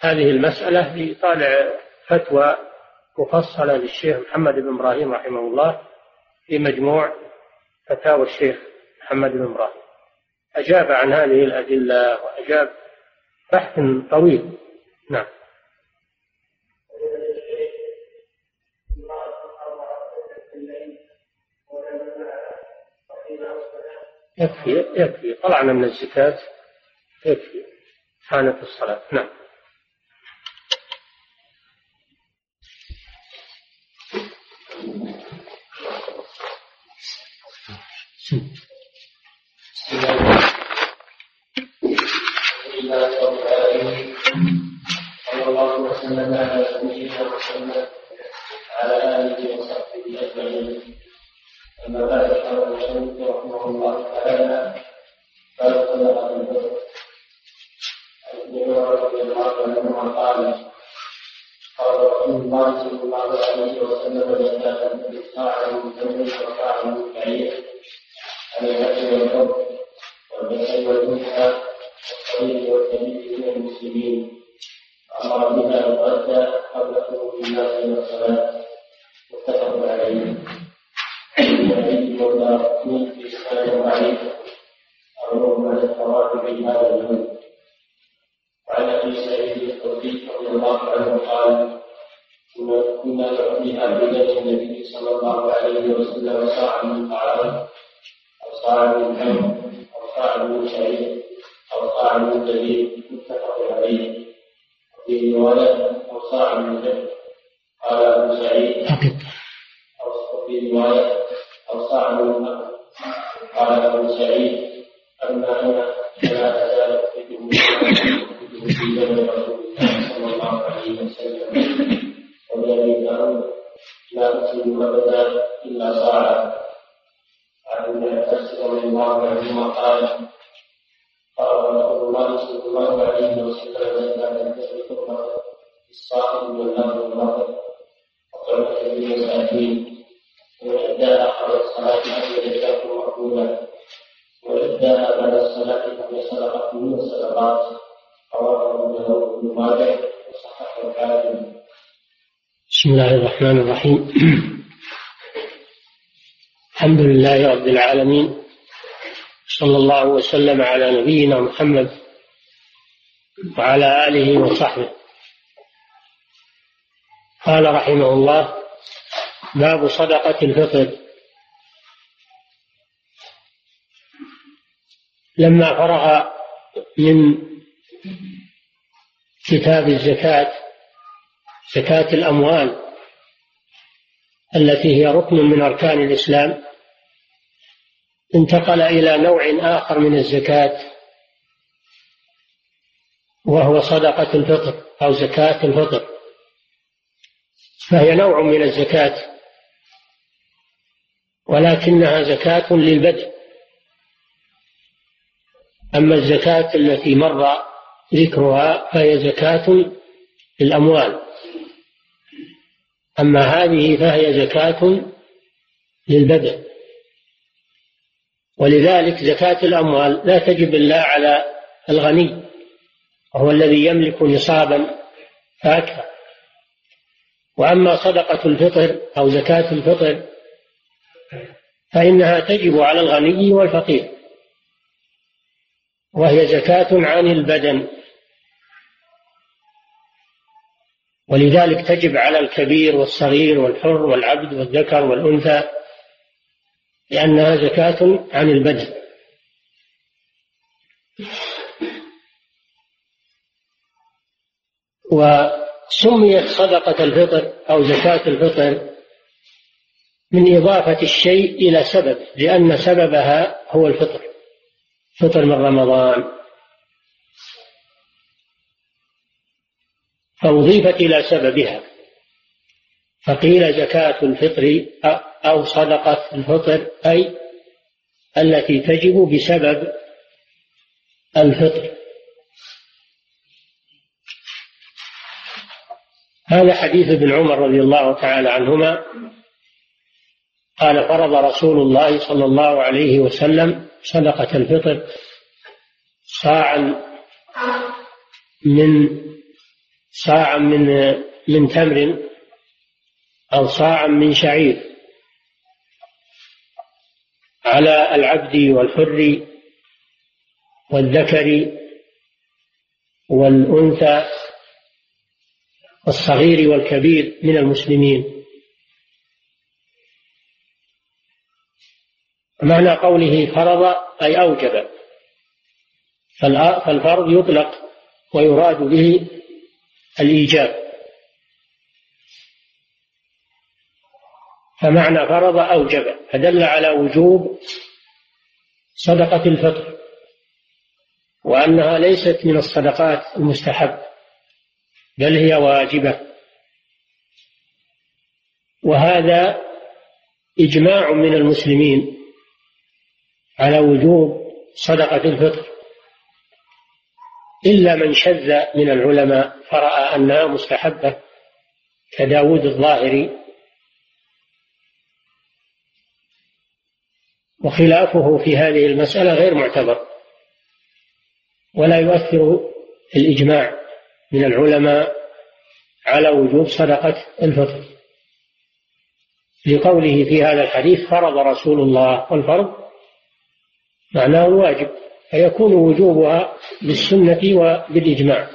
هذه المسألة يطالع فتوى مفصلة للشيخ محمد بن إبراهيم رحمه الله في مجموع فتاوى الشيخ محمد بن إبراهيم. أجاب عن هذه الأدلة وأجاب بحث طويل. نعم. يكفي يكفي. طلعنا من الزكاة. يكفي. كانت الصلاة. نعم. صلى وسلم على نبينا محمد آله وصحبه أجمعين. أما بعد قال رحمه الله تعالى قال الفطر عن رضي الله عنهما قال قال رسول الله صلى الله عليه وسلم زكاة بالصاع من تمر وصاع من بعير على الأكل والحب والبشر والأنثى والصغير والكبير من المسلمين أمر بها الغد قبل خروج الناس إلى الصلاة متفق عليه. النبي والدار في إسلام ضعيف أو من التواتر هذا الهم وعن أبي سعيد الخدري رضي الله عنه قال كنا نعطي أهل النبي صلى الله عليه وسلم صاعا من طعام أو صاعا من حمض أو صاعا من شعير أو صاعا من دليل متفق عليه. وفي رواية أو صاعا من جبل قال أبو سعيد. أو في رواية أو صاع من قال أبو سعيد. أما أنا فلا أزال اخرجه في زمن رسول الله صلى الله عليه وسلم وبأبي لا تصل ابدا الا صاعا عن ابن عباس رضي الله عنهما قال قال رسول الله صلى الله عليه وسلم إذا لم تجد الصائم والنار والمطر وطعمة للمساكين وإداء قبل الصلاة فهي زكاة مقبولة وإداء بعد الصلاة فهي صدقة من الصدقات رواه أبو داود بن ماجه وصححه الحاكم. بسم الله الرحمن الرحيم. (clears throat) الحمد لله رب العالمين صلى الله وسلم على نبينا محمد وعلى آله وصحبه. قال رحمه الله باب صدقة الفطر. لما فرغ من كتاب الزكاة زكاة الأموال التي هي ركن من أركان الإسلام انتقل إلى نوع آخر من الزكاة وهو صدقة الفطر أو زكاة الفطر. فهي نوع من الزكاة ولكنها زكاة للبدء. أما الزكاة التي مر ذكرها فهي زكاة للأموال. أما هذه فهي زكاة للبدء. ولذلك زكاة الأموال لا تجب إلا على الغني وهو الذي يملك نصابا فأكثر وأما صدقة الفطر أو زكاة الفطر فإنها تجب على الغني والفقير وهي زكاة عن البدن. ولذلك تجب على الكبير والصغير والحر والعبد والذكر والأنثى لأنها زكاة عن البدن وسميت صدقة الفطر أو زكاة الفطر من إضافة الشيء إلى سبب لأن سببها هو الفطر. فطر من رمضان. فأضيفت إلى سببها. فقيل زكاة الفطر أو صدقة الفطر أي التي تجب بسبب الفطر. هذا حديث ابن عمر رضي الله تعالى عنهما. قال فرض رسول الله صلى الله عليه وسلم صدقة الفطر صاعا من صاعا من من تمر أو صاعا من شعير. على العبد والحر والذكر والأنثى والصغير والكبير من المسلمين. معنى قوله فرض أي أوجب. فالفرض يطلق ويراد به الإيجاب. فمعنى فرض أوجب فدل على وجوب صدقة الفطر وأنها ليست من الصدقات المستحب بل هي واجبة. وهذا إجماع من المسلمين على وجوب صدقة الفطر. إلا من شذ من العلماء فرأى أنها مستحبة كداود الظاهري وخلافه في هذه المسألة غير معتبر. ولا يؤثر الإجماع من العلماء على وجوب صدقة الفطر. لقوله في هذا الحديث فرض رسول الله والفرض معناه الواجب فيكون وجوبها بالسنة وبالإجماع.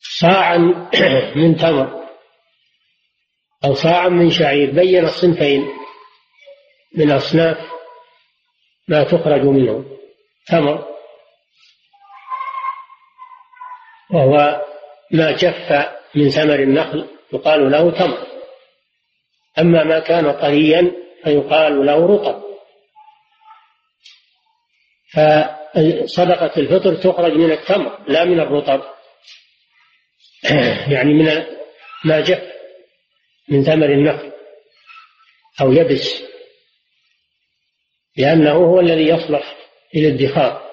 صاعا من تمر. أو صاعا من شعير بين الصنفين من أصناف ما تخرج منه تمر. وهو ما جف من ثمر النخل يقال له تمر. أما ما كان طريا فيقال له رطب. فصدقة الفطر تخرج من التمر لا من الرطب. (clears throat) يعني من ما جف. من ثمر النخل أو يبس لأنه هو الذي يصلح إلى الادخار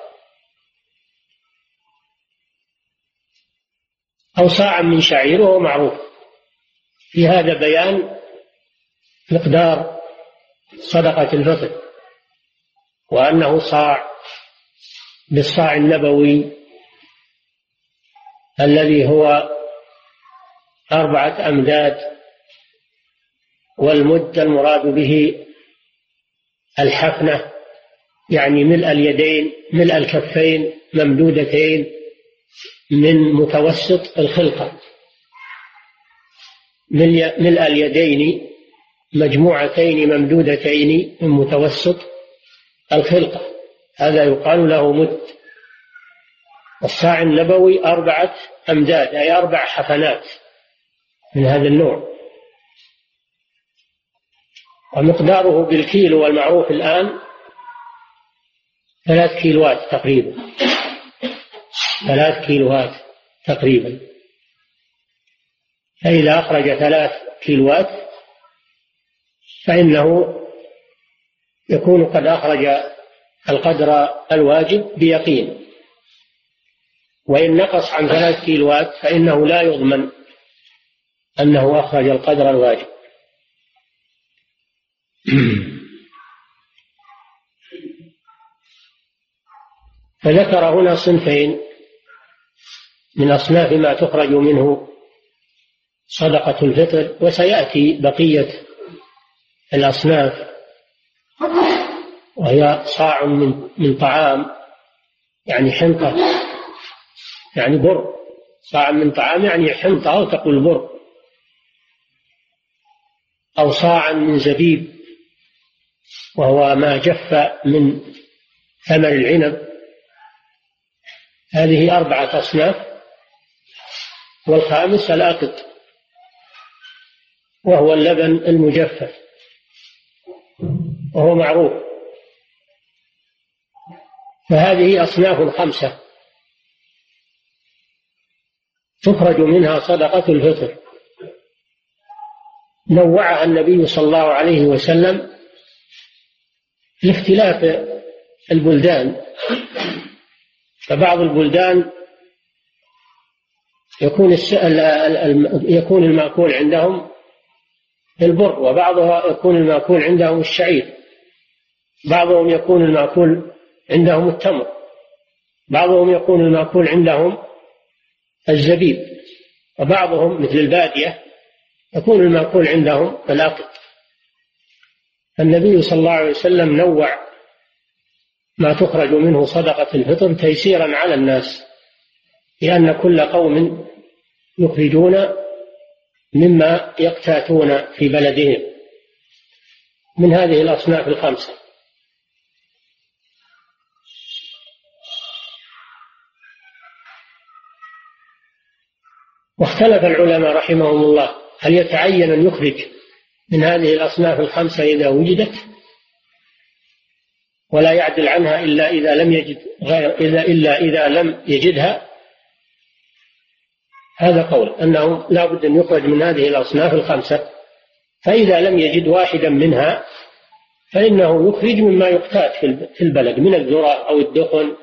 أو صاعا من شعير وهو معروف. في هذا بيان مقدار صدقة الفطر وأنه صاع بالصاع النبوي الذي هو أربعة أمداد والمد المراد به الحفنة يعني ملء اليدين ملء الكفين ممدودتين من متوسط الخلقة. ملء اليدين مجموعتين ممدودتين من متوسط الخلقة. هذا يقال له مد. الساع النبوي أربعة أمداد أي أربع حفنات من هذا النوع. ومقداره بالكيلو والمعروف الآن ثلاث كيلوات تقريبا. ثلاث كيلوات تقريبا. فإذا أخرج ثلاث كيلوات فإنه يكون قد أخرج القدر الواجب بيقين. وإن نقص عن ثلاث كيلوات فإنه لا يضمن أنه أخرج القدر الواجب. (clears throat) فذكر هنا صنفين من أصناف ما تخرج منه صدقة الفطر وسيأتي بقية الأصناف. وهي صاع من من طعام يعني حنطة يعني بر. صاع من طعام يعني حنطة أو تقول بر. أو صاعا من زبيب. وهو ما جف من ثمر العنب. هذه أربعة أصناف والخامس الأقط وهو اللبن المجفف وهو معروف. فهذه أصناف خمسة. تخرج منها صدقة الفطر. نوعها النبي صلى الله عليه وسلم لاختلاف البلدان فبعض البلدان يكون يكون المأكول عندهم البر وبعضها يكون المأكول عندهم الشعير. بعضهم يكون المأكول عندهم التمر. بعضهم يكون المأكول عندهم الزبيب. وبعضهم مثل البادية يكون المأكول عندهم الأقط. النبي صلى الله عليه وسلم نوع ما تخرج منه صدقة الفطر تيسيرا على الناس لأن كل قوم يخرجون مما يقتاتون في بلدهم. من هذه الأصناف الخمسة. واختلف العلماء رحمهم الله هل يتعين أن يخرج من هذه الأصناف الخمسة إذا وجدت ولا يعدل عنها إلا إذا لم يجد غير إذا إلا إذا لم يجدها. هذا قول أنه لا بد أن يخرج من هذه الأصناف الخمسة فإذا لم يجد واحدا منها فإنه يخرج مما يقتات في البلد من الذرة أو الدخن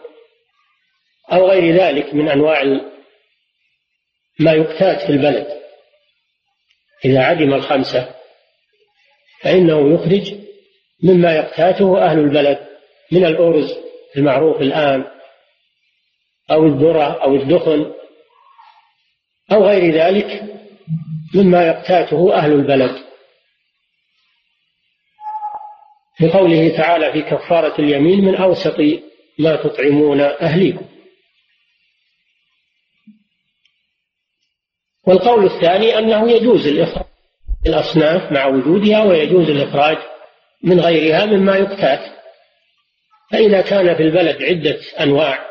أو غير ذلك من أنواع ما يقتات في البلد. إذا عدم الخمسة فإنه يخرج مما يقتاته أهل البلد من الأرز المعروف الآن أو الذرة أو الدخن أو غير ذلك مما يقتاته أهل البلد. في قوله تعالى في كفارة اليمين من أوسط ما تطعمون أهليكم. والقول الثاني أنه يجوز الإخراج. الأصناف مع وجودها ويجوز الإخراج من غيرها مما يقتات. فإذا كان في البلد عدة أنواع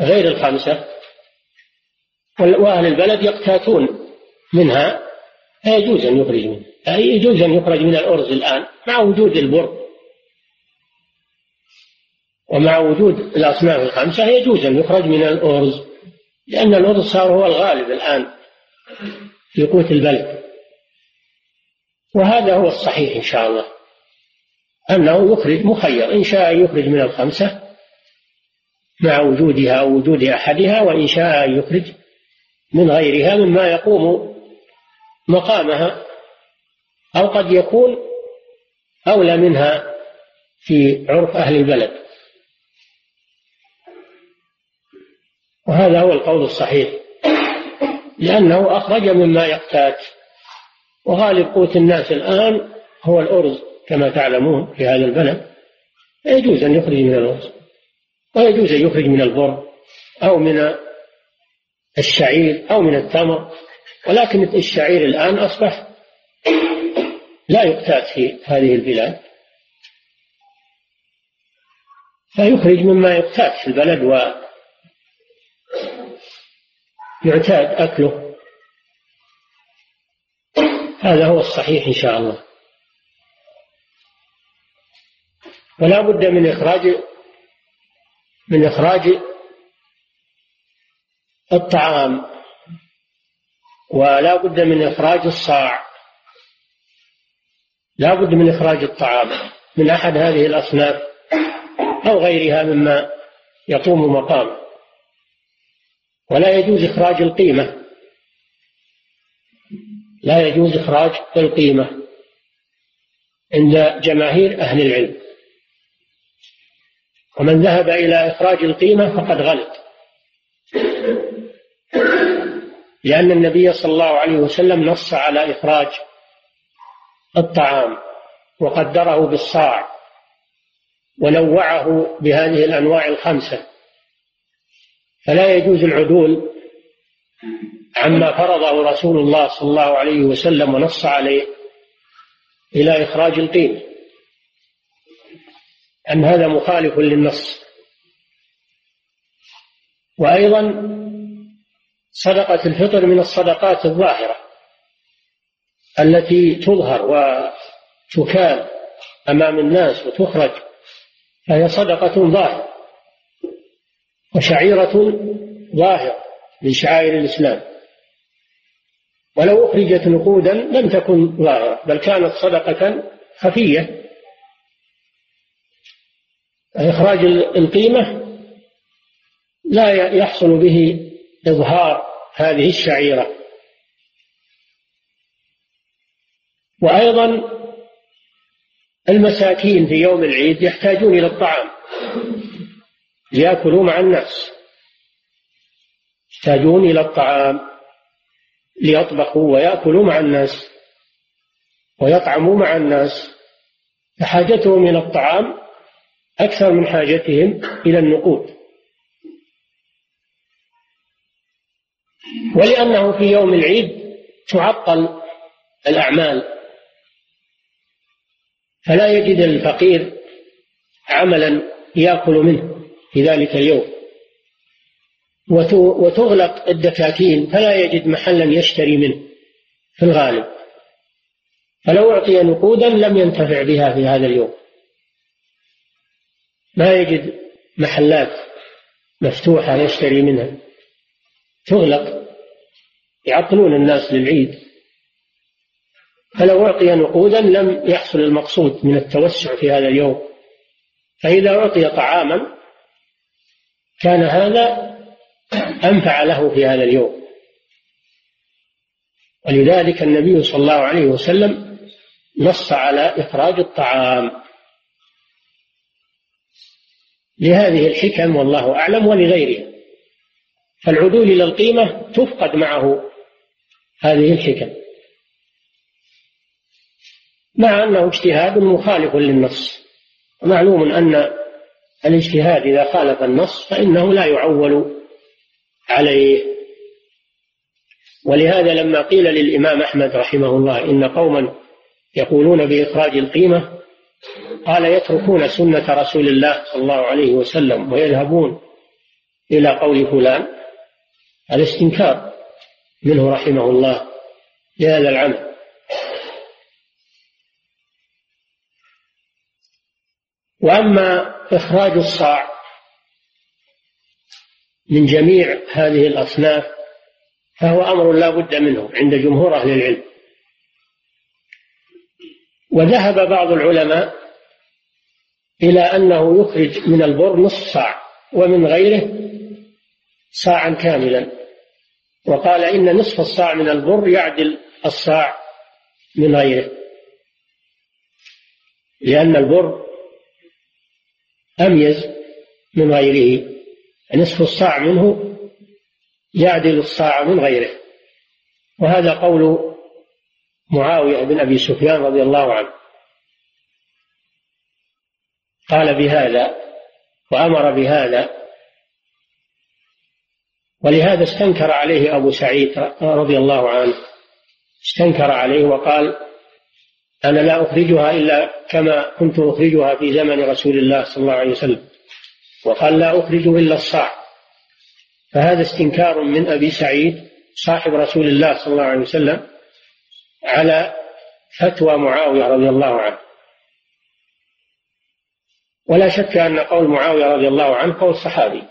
غير الخمسة وأهل البلد يقتاتون منها فيجوز أن يخرج منه يجوز أن يخرج من الأرز الآن مع وجود البر. ومع وجود الأصناف الخمسة يجوز أن يخرج من الأرز لأن الأرز صار هو الغالب الآن في قوت البلد. وهذا هو الصحيح إن شاء الله. أنه يخرج مخير. إن شاء يخرج من الخمسة مع وجودها أو وجود أحدها وإن شاء يخرج من غيرها مما يقوم مقامها أو قد يكون أولى منها في عرف أهل البلد. وهذا هو القول الصحيح. لأنه أخرج مما يقتات. وغالب قوت الناس الآن هو الأرز كما تعلمون في هذا البلد. يجوز أن يخرج من الأرز. ويجوز أن يخرج من البر أو من الشعير أو من التمر. ولكن الشعير الآن أصبح لا يقتات في هذه البلاد. فيخرج مما يقتات في البلد ويعتاد أكله. هذا هو الصحيح إن شاء الله. ولا بد من إخراج من إخراج الطعام ولا بد من إخراج الصاع. لا بد من إخراج الطعام من أحد هذه الأصناف أو غيرها مما يقوم مقامه ولا يجوز إخراج القيمة. لا يجوز إخراج القيمة عند جماهير أهل العلم. ومن ذهب إلى إخراج القيمة فقد غلط. لأن النبي صلى الله عليه وسلم نص على إخراج الطعام وقدره بالصاع ونوعه بهذه الأنواع الخمسة. فلا يجوز العدول عما فرضه رسول الله صلى الله عليه وسلم ونص عليه إلى إخراج القيمة أن هذا مخالف للنص؟ وأيضا صدقة الفطر من الصدقات الظاهرة التي تظهر وتكال أمام الناس وتخرج فهي صدقة ظاهرة وشعيرة ظاهرة. من شعائر الإسلام. ولو أخرجت نقودا لم تكن ظاهرة بل كانت صدقة خفية. إخراج القيمة لا يحصل به إظهار هذه الشعيرة. وأيضا المساكين في يوم العيد يحتاجون إلى الطعام ليأكلوا مع الناس. يحتاجون إلى الطعام ليطبخوا ويأكلوا مع الناس ويطعموا مع الناس. فحاجتهم إلى الطعام أكثر من حاجتهم إلى النقود. ولأنه في يوم العيد تعطل الأعمال. فلا يجد الفقير عملا يأكل منه في ذلك اليوم. وتغلق الدكاكين فلا يجد محلا يشتري منه في الغالب. فلو أعطي نقودا لم ينتفع بها في هذا اليوم. ما يجد محلات مفتوحة يشتري منها. تغلق. يعطلون الناس للعيد. فلو أعطي نقودا لم يحصل المقصود من التوسع في هذا اليوم. فإذا أعطي طعاما كان هذا أنفع له في هذا اليوم. ولذلك النبي صلى الله عليه وسلم نص على إخراج الطعام. لهذه الحكم والله أعلم ولغيرها فالعدول إلى القيمة تفقد معه هذه الحكم. مع أنه اجتهاد مخالف للنص. ومعلوم أن الاجتهاد إذا خالف النص فإنه لا يعول عليه. ولهذا لما قيل للإمام أحمد رحمه الله إن قوما يقولون بإخراج القيمة قال يتركون سنة رسول الله صلى الله عليه وسلم ويذهبون إلى قول فلان. الاستنكار منه رحمه الله لهذا العمل. وأما إخراج الصاع من جميع هذه الأصناف فهو أمر لا بد منه عند جمهور أهل العلم. وذهب بعض العلماء إلى أنه يخرج من البر نصف صاع ومن غيره صاعا كاملا. وقال إن نصف الصاع من البر يعدل الصاع من غيره. لأن البر أميز من غيره. نصف الصاع منه يعدل الصاع من غيره. وهذا قول معاوية بن أبي سفيان رضي الله عنه. قال بهذا وأمر بهذا. ولهذا استنكر عليه أبو سعيد رضي الله عنه. استنكر عليه وقال أنا لا أخرجها إلا كما كنت أخرجها في زمن رسول الله صلى الله عليه وسلم. وقال لا أخرج إلا الصاع. فهذا استنكار من أبي سعيد صاحب رسول الله صلى الله عليه وسلم على فتوى معاوية رضي الله عنه. ولا شك أن قول معاوية رضي الله عنه قول صحابي.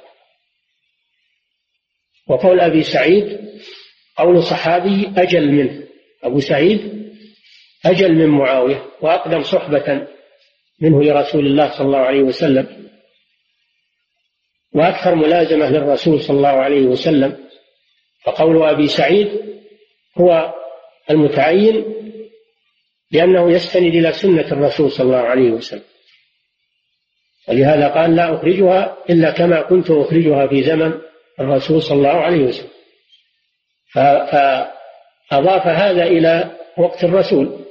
وقول أبي سعيد قول صحابي أجل منه. أبو سعيد أجل من معاوية وأقدم صحبة منه لرسول الله صلى الله عليه وسلم. وأكثر ملازمة للرسول صلى الله عليه وسلم. فقول أبي سعيد هو المتعين لأنه يستند إلى سنة الرسول صلى الله عليه وسلم. ولهذا قال لا أخرجها إلا كما كنت أخرجها في زمن الرسول صلى الله عليه وسلم. فأضاف هذا إلى وقت الرسول.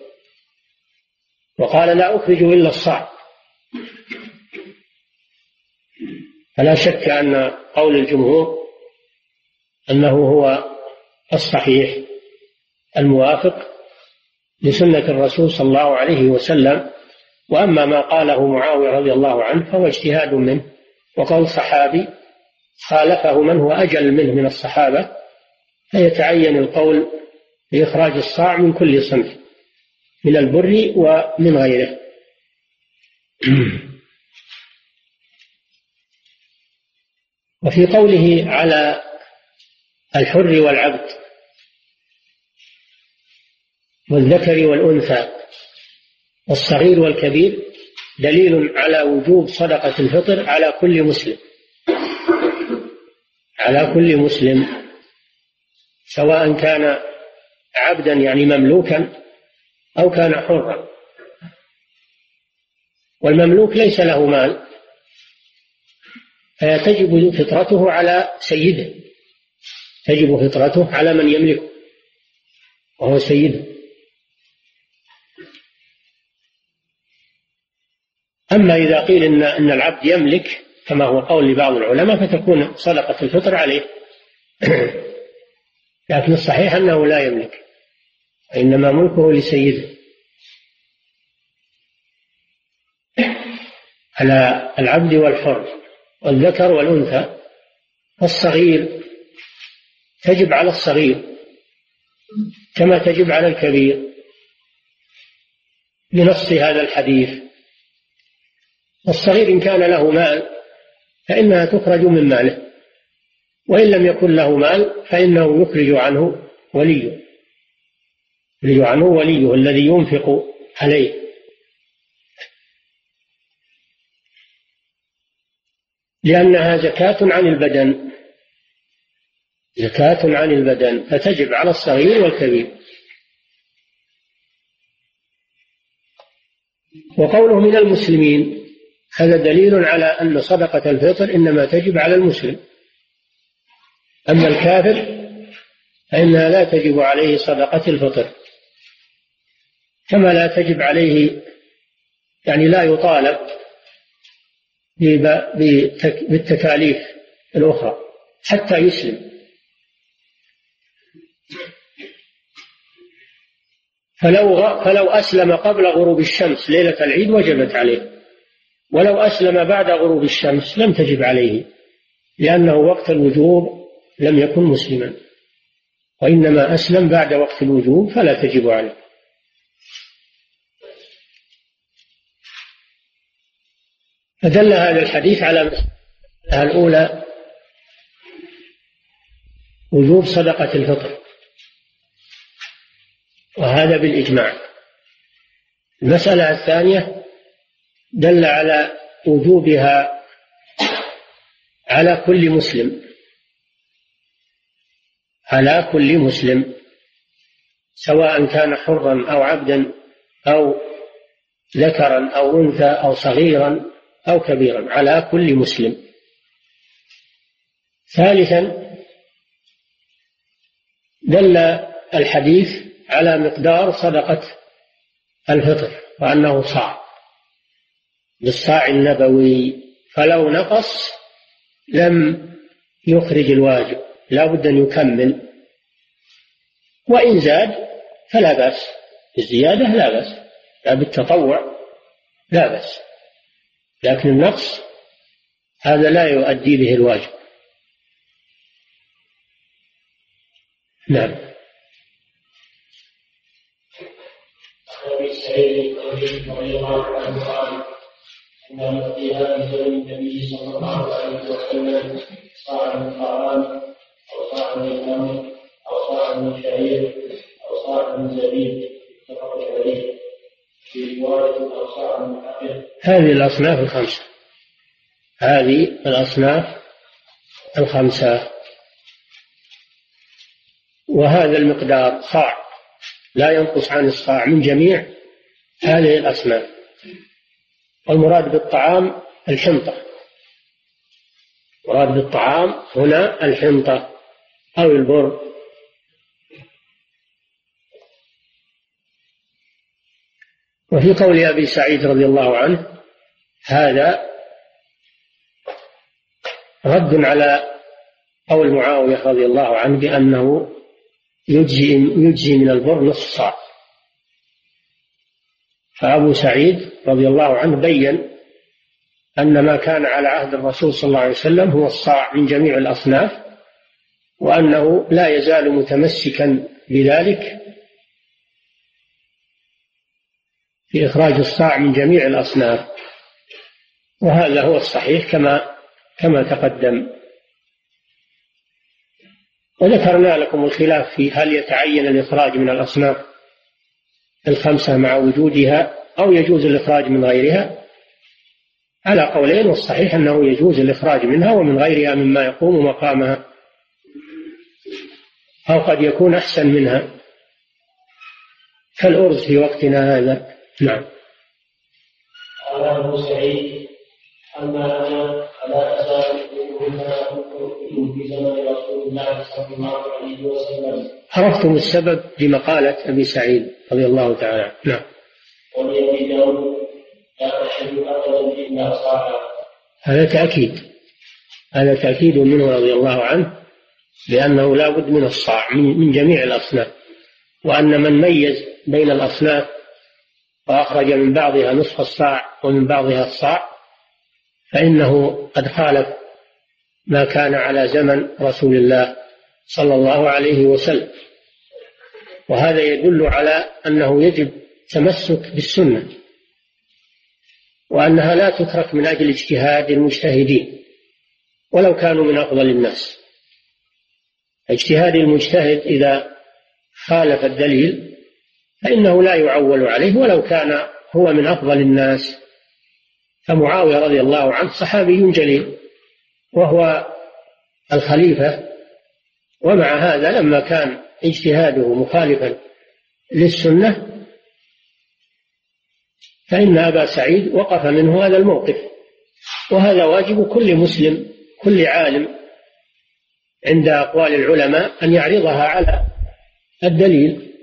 وقال لا أخرج إلا الصعب فلا شك أن قول الجمهور أنه هو الصحيح الموافق لسنة الرسول صلى الله عليه وسلم وأما ما قاله معاوية رضي الله عنه فهو اجتهاد منه وقول صحابي خالفه من هو أجل منه من الصحابة فيتعين القول بإخراج الصاع من كل صنف من البر ومن غيره. (clears throat) وفي قوله على الحر والعبد والذكر والأنثى والصغير والكبير دليل على وجوب صدقة الفطر على كل مسلم. على كل مسلم. سواء كان عبدا يعني مملوكا أو كان حرا. والمملوك ليس له مال. فتجب فطرته على سيده. تجب فطرته على من يملكه وهو سيده. أما إذا قيل إن إن العبد يملك كما هو قول لبعض العلماء فتكون صدقة الفطر عليه. (clears throat) لكن الصحيح أنه لا يملك وإنما ملكه لسيده. على العبد والحر والذكر والأنثى الصغير تجب على الصغير كما تجب على الكبير بنص هذا الحديث. الصغير إن كان له مال فإنها تخرج من ماله وإن لم يكن له مال فإنه يخرج عنه وليه يخرج عنه وليه الذي ينفق عليه. لأنها زكاة عن البدن. زكاة عن البدن. فتجب على الصغير والكبير. وقوله من المسلمين هذا دليل على أن صدقة الفطر إنما تجب على المسلم. أما الكافر فإنها لا تجب عليه صدقة الفطر. كما لا تجب عليه يعني لا يطالب بالتكاليف الأخرى حتى يسلم. فلو فلو أسلم قبل غروب الشمس ليلة العيد وجبت عليه. ولو أسلم بعد غروب الشمس لم تجب عليه لأنه وقت الوجوب لم يكن مسلما. وإنما أسلم بعد وقت الوجوب فلا تجب عليه. فدل هذا الحديث على الأولى وجوب صدقة الفطر. وهذا بالإجماع. المسألة الثانية دل على وجوبها على كل مسلم. على كل مسلم سواء كان حرا أو عبدا أو ذكرا أو أنثى أو صغيرا. أو كبيرا على كل مسلم. ثالثا دل الحديث على مقدار صدقة الفطر وأنه صاع. بالصاع النبوي فلو نقص لم يخرج الواجب لا بد أن يكمل. وإن زاد فلا بأس الزيادة لا بأس لا بالتطوع لا بأس. لكن النقص هذا لا يؤدي به الواجب. نعم. رضي الله عنه قال النبي صلى الله عليه وسلم صاع من أو صاع من أو صاع من شعير أو صاع من زبيب متفق عليه هذه الأصناف الخمسة. هذه الأصناف الخمسة. وهذا المقدار صاع. لا ينقص عن الصاع من جميع هذه الأصناف. والمراد بالطعام الحنطة. مراد بالطعام هنا الحنطة أو البر. وفي قول أبي سعيد رضي الله عنه هذا رد على قول معاوية رضي الله عنه بأنه يجزي يجزي من البر نصف صاع. فأبو سعيد رضي الله عنه بين أن ما كان على عهد الرسول صلى الله عليه وسلم هو الصاع من جميع الأصناف وأنه لا يزال متمسكا بذلك في إخراج الصاع من جميع الأصناف وهذا هو الصحيح كما كما تقدم. وذكرنا لكم الخلاف في هل يتعين الإخراج من الأصناف الخمسة مع وجودها أو يجوز الإخراج من غيرها. على قولين والصحيح أنه يجوز الإخراج منها ومن غيرها مما يقوم مقامها. أو قد يكون أحسن منها. كالأرز في وقتنا هذا. نعم. قال أبو سعيد أما أنا فلا أزال في زمن رسول الله صلى الله عليه وسلم. عرفتم السبب لمقالة أبي سعيد رضي الله تعالى عنه. نعم. ولأبي داود لا أشهد أبدا إلا صاحا هذا تأكيد. هذا تأكيد منه رضي الله عنه لأنه لا بد من الصاع من جميع الأصناف. وأن من ميز بين الأصناف وأخرج من بعضها نصف الصاع ومن بعضها الصاع فإنه قد خالف ما كان على زمن رسول الله صلى الله عليه وسلم. وهذا يدل على أنه يجب تمسك بالسنة وأنها لا تترك من أجل اجتهاد المجتهدين ولو كانوا من أفضل الناس. اجتهاد المجتهد إذا خالف الدليل فإنه لا يعول عليه ولو كان هو من أفضل الناس. فمعاوية رضي الله عنه صحابي جليل وهو الخليفة. ومع هذا لما كان اجتهاده مخالفا للسنة فإن أبا سعيد وقف منه هذا الموقف. وهذا واجب كل مسلم كل عالم عند أقوال العلماء أن يعرضها على الدليل.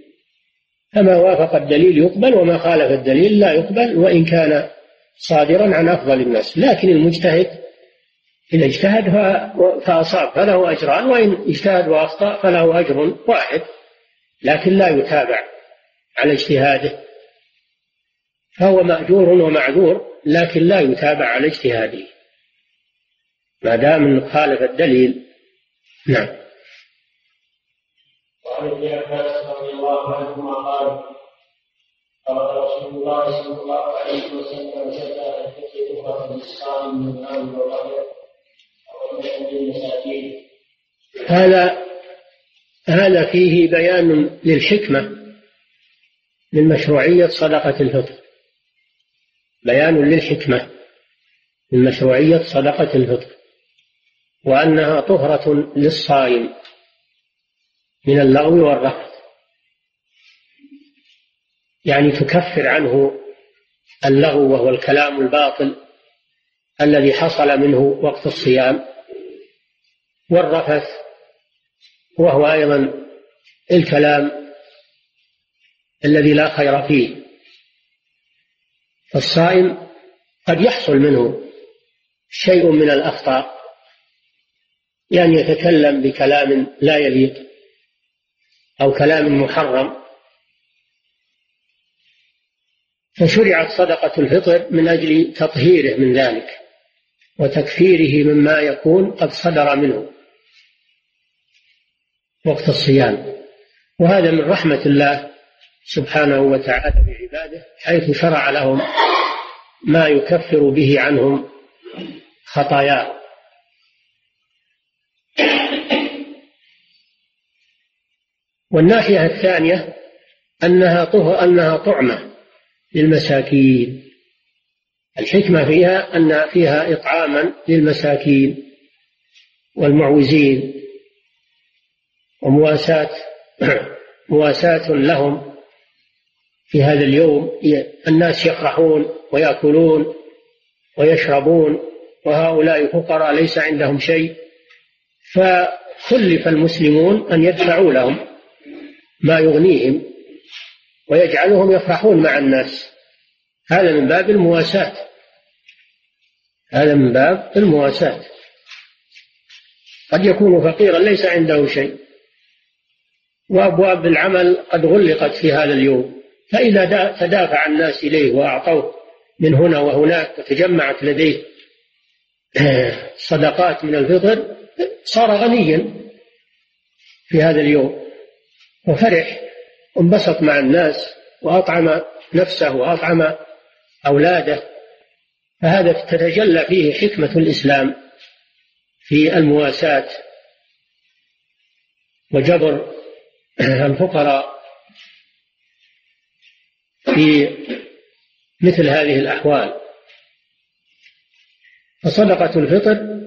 فما وافق الدليل يقبل وما خالف الدليل لا يقبل وإن كان صادرا عن أفضل الناس. لكن المجتهد إذا اجتهد فأصاب فله أجران وإن اجتهد وأخطأ فله أجر واحد لكن لا يتابع على اجتهاده. فهو مأجور ومعذور لكن لا يتابع على اجتهاده. ما دام انه خالف الدليل. نعم. وعن ابن عباس رضي الله عنهما قال قال رسول الله صلى الله عليه وسلم زكاة الفطر تهرة للصائم من والرهن للمساكين هذا هذا فيه بيان للحكمة من مشروعية صدقة الفطر. بيان للحكمة من مشروعية صدقة الفطر. وأنها طهرة للصائم. من اللغو والرفث يعني تكفر عنه اللغو وهو الكلام الباطل الذي حصل منه وقت الصيام والرفث وهو أيضا الكلام الذي لا خير فيه. فالصائم قد يحصل منه شيء من الأخطاء يعني يتكلم بكلام لا يليق. أو كلام محرم. فشرعت صدقة الفطر من أجل تطهيره من ذلك وتكفيره مما يكون قد صدر منه وقت الصيام. وهذا من رحمة الله سبحانه وتعالى بعباده حيث شرع لهم ما يكفر به عنهم خطاياهم والناحية الثانية أنها طه أنها طعمة للمساكين. الحكمة فيها أن فيها إطعاما للمساكين والمعوزين ومواساة (clears throat) مواساة لهم في هذا اليوم. الناس يفرحون ويأكلون ويشربون وهؤلاء فقراء ليس عندهم شيء. فكلف المسلمون أن يدفعوا لهم. ما يغنيهم ويجعلهم يفرحون مع الناس. هذا من باب المواساة. هذا من باب المواساة. قد يكون فقيرا ليس عنده شيء. وأبواب العمل قد غلقت في هذا اليوم. فإذا تدافع الناس إليه وأعطوه من هنا وهناك وتجمعت لديه صدقات من الفطر صار غنيا في هذا اليوم. وفرح وانبسط مع الناس وأطعم نفسه وأطعم أولاده. فهذا تتجلى فيه حكمة الإسلام في المواساة. وجبر الفقراء في مثل هذه الأحوال. فصدقة الفطر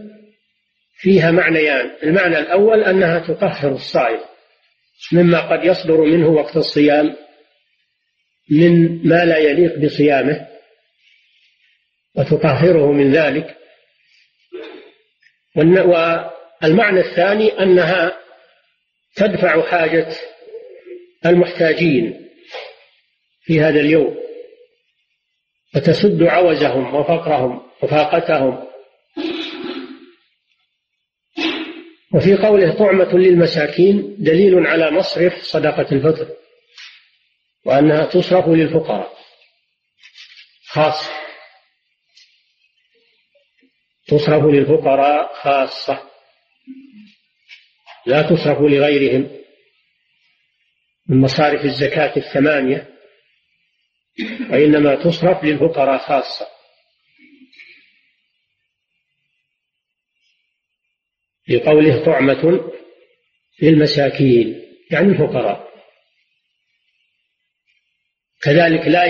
فيها معنيان. المعنى الأول أنها تطهر الصائم. مما قد يصدر منه وقت الصيام من ما لا يليق بصيامه وتطهره من ذلك. والمعنى الثاني أنها تدفع حاجة المحتاجين في هذا اليوم وتسد عوزهم وفقرهم وفاقتهم وفي قوله طعمة للمساكين دليل على مصرف صدقة الفطر وأنها تصرف للفقراء. خاصة تصرف للفقراء خاصة. لا تصرف لغيرهم. من مصارف الزكاة الثمانية وإنما تصرف للفقراء خاصة. لقوله طعمة للمساكين يعني الفقراء. كذلك لا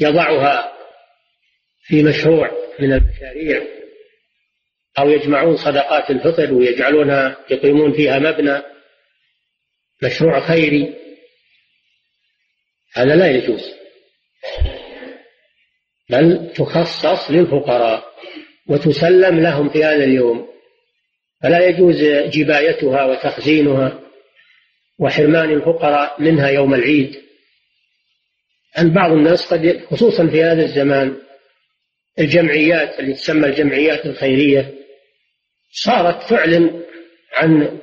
يضعها في مشروع من المشاريع أو يجمعون صدقات الفطر ويجعلونها يقيمون فيها مبنى مشروع خيري. هذا لا يجوز. بل تخصص للفقراء وتسلم لهم في هذا اليوم. فلا يجوز جبايتها وتخزينها وحرمان الفقراء منها يوم العيد. أن بعض الناس قد خصوصا في هذا الزمان الجمعيات اللي تسمى الجمعيات الخيرية صارت تعلن عن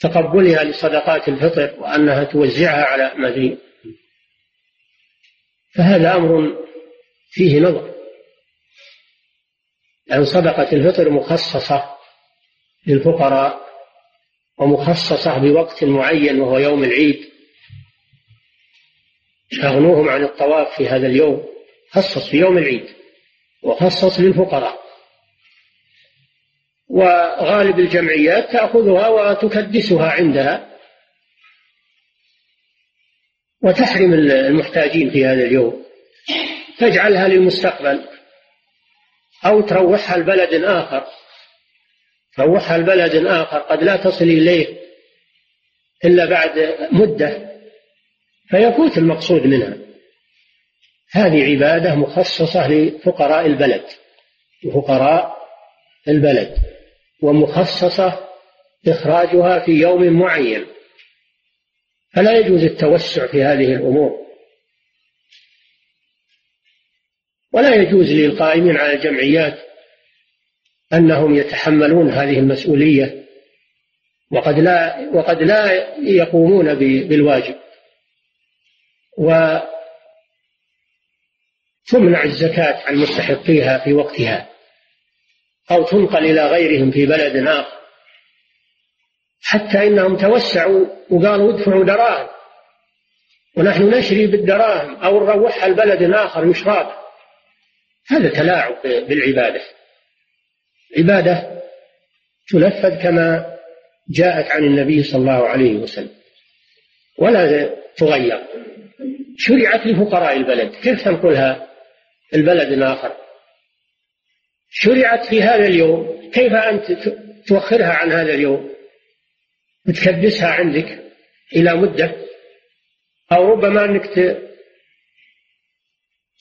تقبلها لصدقات الفطر وأنها توزعها على مدين فهذا أمر فيه نظر. لأن صدقة الفطر مخصصة للفقراء ومخصصة بوقت معين وهو يوم العيد. أغنوهم عن الطواف في هذا اليوم. خصص في يوم العيد وخصص للفقراء. وغالب الجمعيات تأخذها وتكدسها عندها وتحرم المحتاجين في هذا اليوم. تجعلها للمستقبل أو تروحها لبلد آخر. تروحها لبلد آخر قد لا تصل إليه إلا بعد مدة فيفوت المقصود منها. هذه عبادة مخصصة لفقراء البلد لفقراء البلد ومخصصة إخراجها في يوم معين. فلا يجوز التوسع في هذه الأمور. ولا يجوز للقائمين على الجمعيات أنهم يتحملون هذه المسؤولية وقد لا وقد لا يقومون بالواجب. وتمنع الزكاة عن مستحقيها في وقتها أو تنقل إلى غيرهم في بلد آخر. حتى إنهم توسعوا وقالوا ادفعوا دراهم. ونحن نشري بالدراهم أو نروحها لبلد آخر يشرب هذا تلاعب بالعبادة. عبادة تنفذ كما جاءت عن النبي صلى الله عليه وسلم. ولا تغير. شرعت لفقراء البلد. كيف تنقلها البلد آخر شرعت في هذا اليوم. كيف أنت توخرها عن هذا اليوم؟ وتكدسها عندك إلى مدة. أو ربما أنك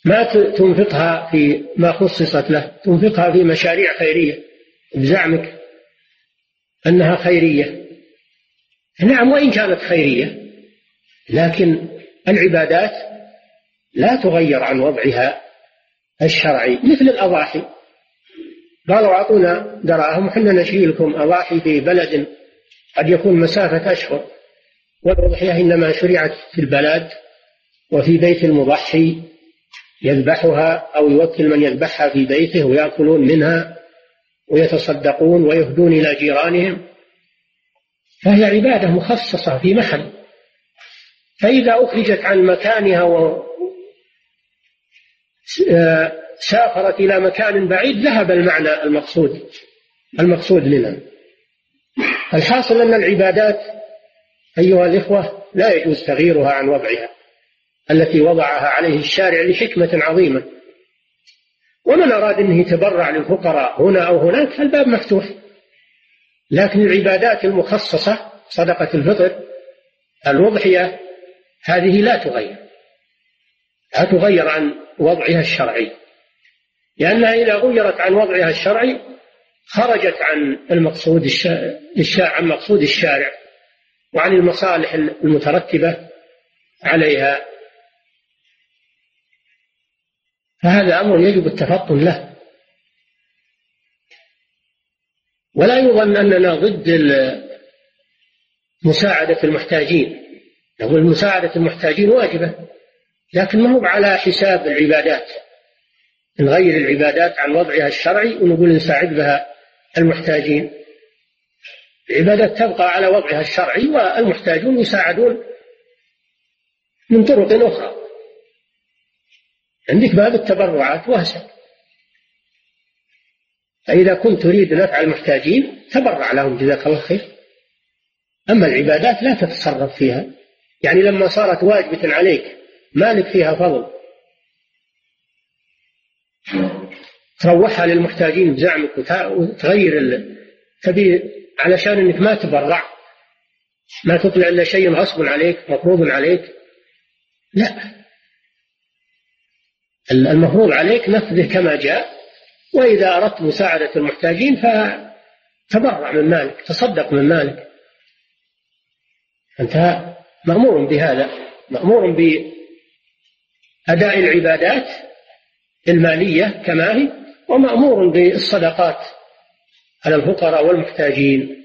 ما تنفقها في ما خصصت له تنفقها في مشاريع خيرية بزعمك أنها خيرية. نعم وإن كانت خيرية لكن العبادات لا تغير عن وضعها الشرعي مثل الأضاحي. قالوا أعطونا دراهم وحنا نشيلكم أضاحي في بلد قد يكون مسافة أشهر والأضحية إنما شرعت في البلد وفي بيت المضحي يذبحها أو يوكل من يذبحها في بيته ويأكلون منها ويتصدقون ويهدون إلى جيرانهم. فهي عبادة مخصصة في محل. فإذا أخرجت عن مكانها و سافرت إلى مكان بعيد ذهب المعنى المقصود المقصود منها. الحاصل أن العبادات أيها الإخوة لا يجوز تغييرها عن وضعها. التي وضعها عليه الشارع لحكمة عظيمة. ومن أراد أنه يتبرع للفقراء هنا أو هناك فالباب مفتوح. لكن العبادات المخصصة صدقة الفطر الوضحية هذه لا تغير. لا تغير عن وضعها الشرعي. لأنها إذا غيرت عن وضعها الشرعي خرجت عن المقصود الشارع عن مقصود الشارع وعن المصالح المترتبة عليها. فهذا أمر يجب التفطن له. ولا يظن أننا ضد مساعدة المحتاجين. نقول مساعدة المحتاجين واجبة لكن ما هو على حساب العبادات. نغير العبادات عن وضعها الشرعي ونقول نساعد بها المحتاجين. العبادات تبقى على وضعها الشرعي والمحتاجون يساعدون من طرق أخرى. عندك باب التبرعات واسع فإذا كنت تريد نفع المحتاجين تبرع لهم جزاك الله خير. أما العبادات لا تتصرف فيها. يعني لما صارت واجبة عليك مالك فيها فضل. تروحها للمحتاجين بزعمك وتغير تبي علشان إنك ما تبرع. ما تطلع إلا شيء غصب عليك مفروض عليك. لا. المفروض عليك نفذه كما جاء وإذا أردت مساعدة المحتاجين فتبرع من مالك تصدق من مالك. أنت مأمور بهذا مأمور بأداء العبادات المالية كما هي ومأمور بالصدقات على الفقراء والمحتاجين.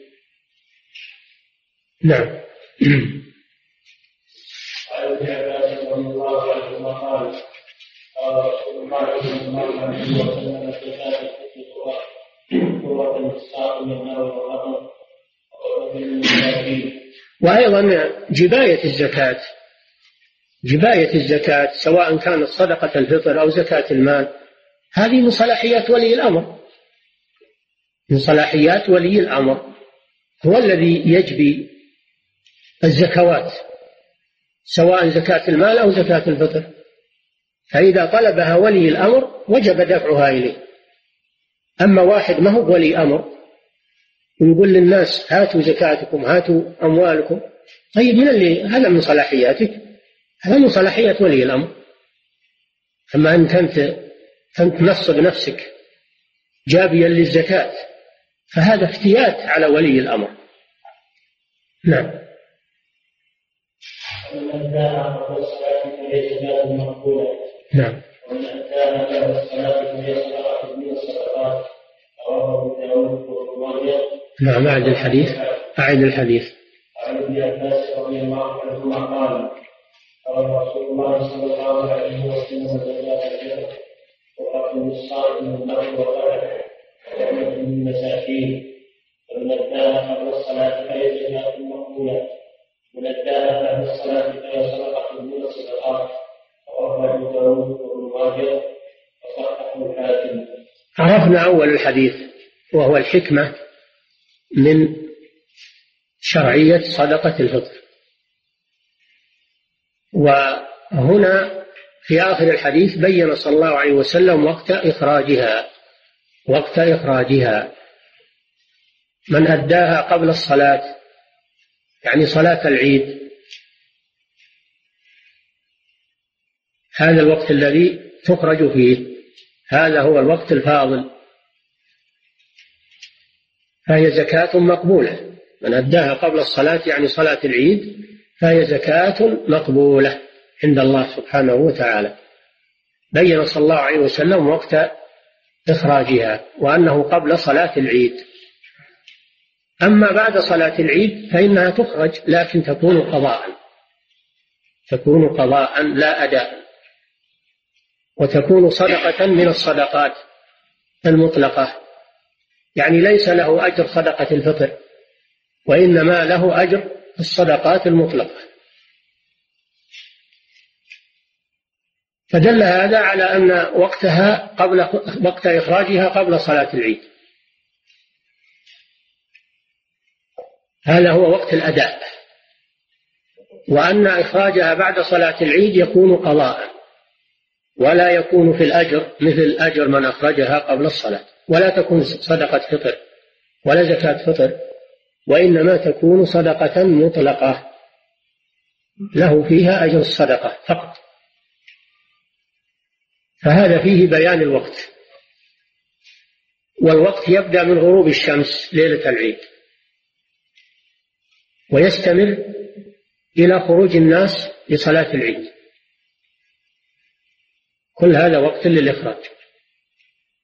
نعم. (clears throat) وأيضا جباية الزكاة جباية الزكاة سواء كانت صدقة الفطر أو زكاة المال هذه من صلاحيات ولي الأمر. من صلاحيات ولي الأمر. هو الذي يجبي الزكوات سواء زكاة المال أو زكاة الفطر. فإذا طلبها ولي الأمر وجب دفعها إليه. أما واحد ما هو ولي أمر ويقول للناس هاتوا زكاتكم هاتوا أموالكم. طيب من اللي؟ هذا من صلاحياتك. هذا من صلاحيات ولي الأمر. أما أنت أنت أنت تنصب نفسك جابيا للزكاة فهذا افتيات على ولي الأمر. نعم. ومن قبل الصلاة فهي زكاة مقبولة نعم. ومن أداها بعد الصلاة فهي صدقة من الصدقات رواه أبو داود نعم أعد الحديث. أعد الحديث. عن ابن عباس رضي الله عنهما قال قال رسول الله صلى الله عليه وسلم زكاة الفطر وأقم الصائم من الأرض والغنم ونعمة للمساكين ومن قبل الصلاة فهي زكاة مقبولة من أداها بعد الصلاة فهي صدقة من الصدقات عرفنا أول الحديث وهو الحكمة من شرعية صدقة الفطر. وهنا في آخر الحديث بين صلى الله عليه وسلم وقت إخراجها وقت إخراجها. من أداها قبل الصلاة يعني صلاة العيد هذا الوقت الذي تخرج فيه. هذا هو الوقت الفاضل. فهي زكاة مقبولة. من أداها قبل الصلاة يعني صلاة العيد فهي زكاة مقبولة عند الله سبحانه وتعالى. بين صلى الله عليه وسلم وقت إخراجها وأنه قبل صلاة العيد. أما بعد صلاة العيد فإنها تخرج لكن تكون قضاء. تكون قضاء لا أداء. وتكون صدقة من الصدقات المطلقة. يعني ليس له أجر صدقة الفطر وإنما له أجر الصدقات المطلقة. فدل هذا على أن وقتها قبل وقت إخراجها قبل صلاة العيد. هذا هو وقت الأداء. وأن إخراجها بعد صلاة العيد يكون قضاء. ولا يكون في الأجر مثل أجر من أخرجها قبل الصلاة. ولا تكون صدقة فطر ولا زكاة فطر وإنما تكون صدقة مطلقة. له فيها أجر الصدقة فقط. فهذا فيه بيان الوقت. والوقت يبدأ من غروب الشمس ليلة العيد. ويستمر إلى خروج الناس لصلاة العيد. كل هذا وقت للإخراج.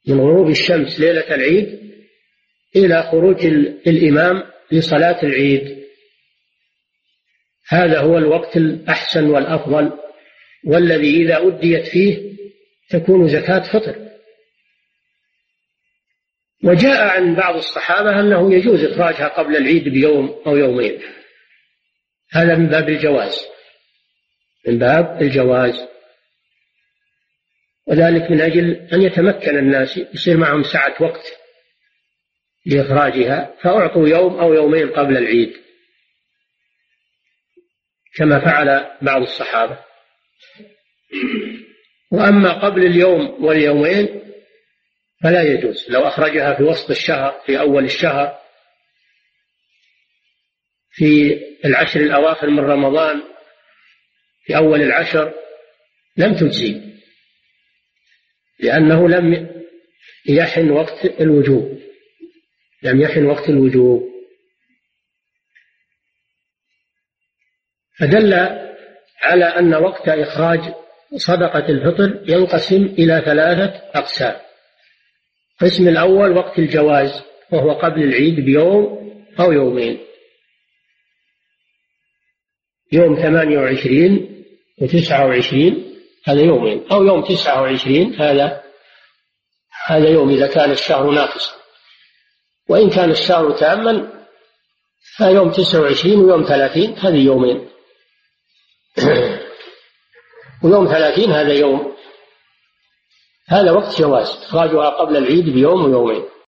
من غروب الشمس ليلة العيد إلى خروج الإمام لصلاة العيد. هذا هو الوقت الأحسن والأفضل والذي إذا أديت فيه تكون زكاة فطر. وجاء عن بعض الصحابة أنه يجوز إخراجها قبل العيد بيوم أو يومين. هذا من باب الجواز. من باب الجواز. وذلك من أجل أن يتمكن الناس يصير معهم سعة وقت لإخراجها فأعطوا يوم أو يومين قبل العيد كما فعل بعض الصحابة. وأما قبل اليوم واليومين فلا يجوز لو أخرجها في وسط الشهر في أول الشهر في العشر الأواخر من رمضان في أول العشر لم تجزي. لأنه لم يحن وقت الوجوب. لم يحن وقت الوجوب. فدل على أن وقت إخراج صدقة الفطر ينقسم إلى ثلاثة أقسام. القسم الأول وقت الجواز وهو قبل العيد بيوم أو يومين. يوم ثمانية وعشرين وتسعة وعشرين هذا يومين أو يوم تسعة وعشرين هذا هذا يوم إذا كان الشهر ناقصا. وإن كان الشهر تاما فيوم تسعة وعشرين ويوم ثلاثين هذه يومين. (clears throat) ويوم ثلاثين هذا يوم. هذا وقت جواز إخراجها قبل العيد بيوم ويومين.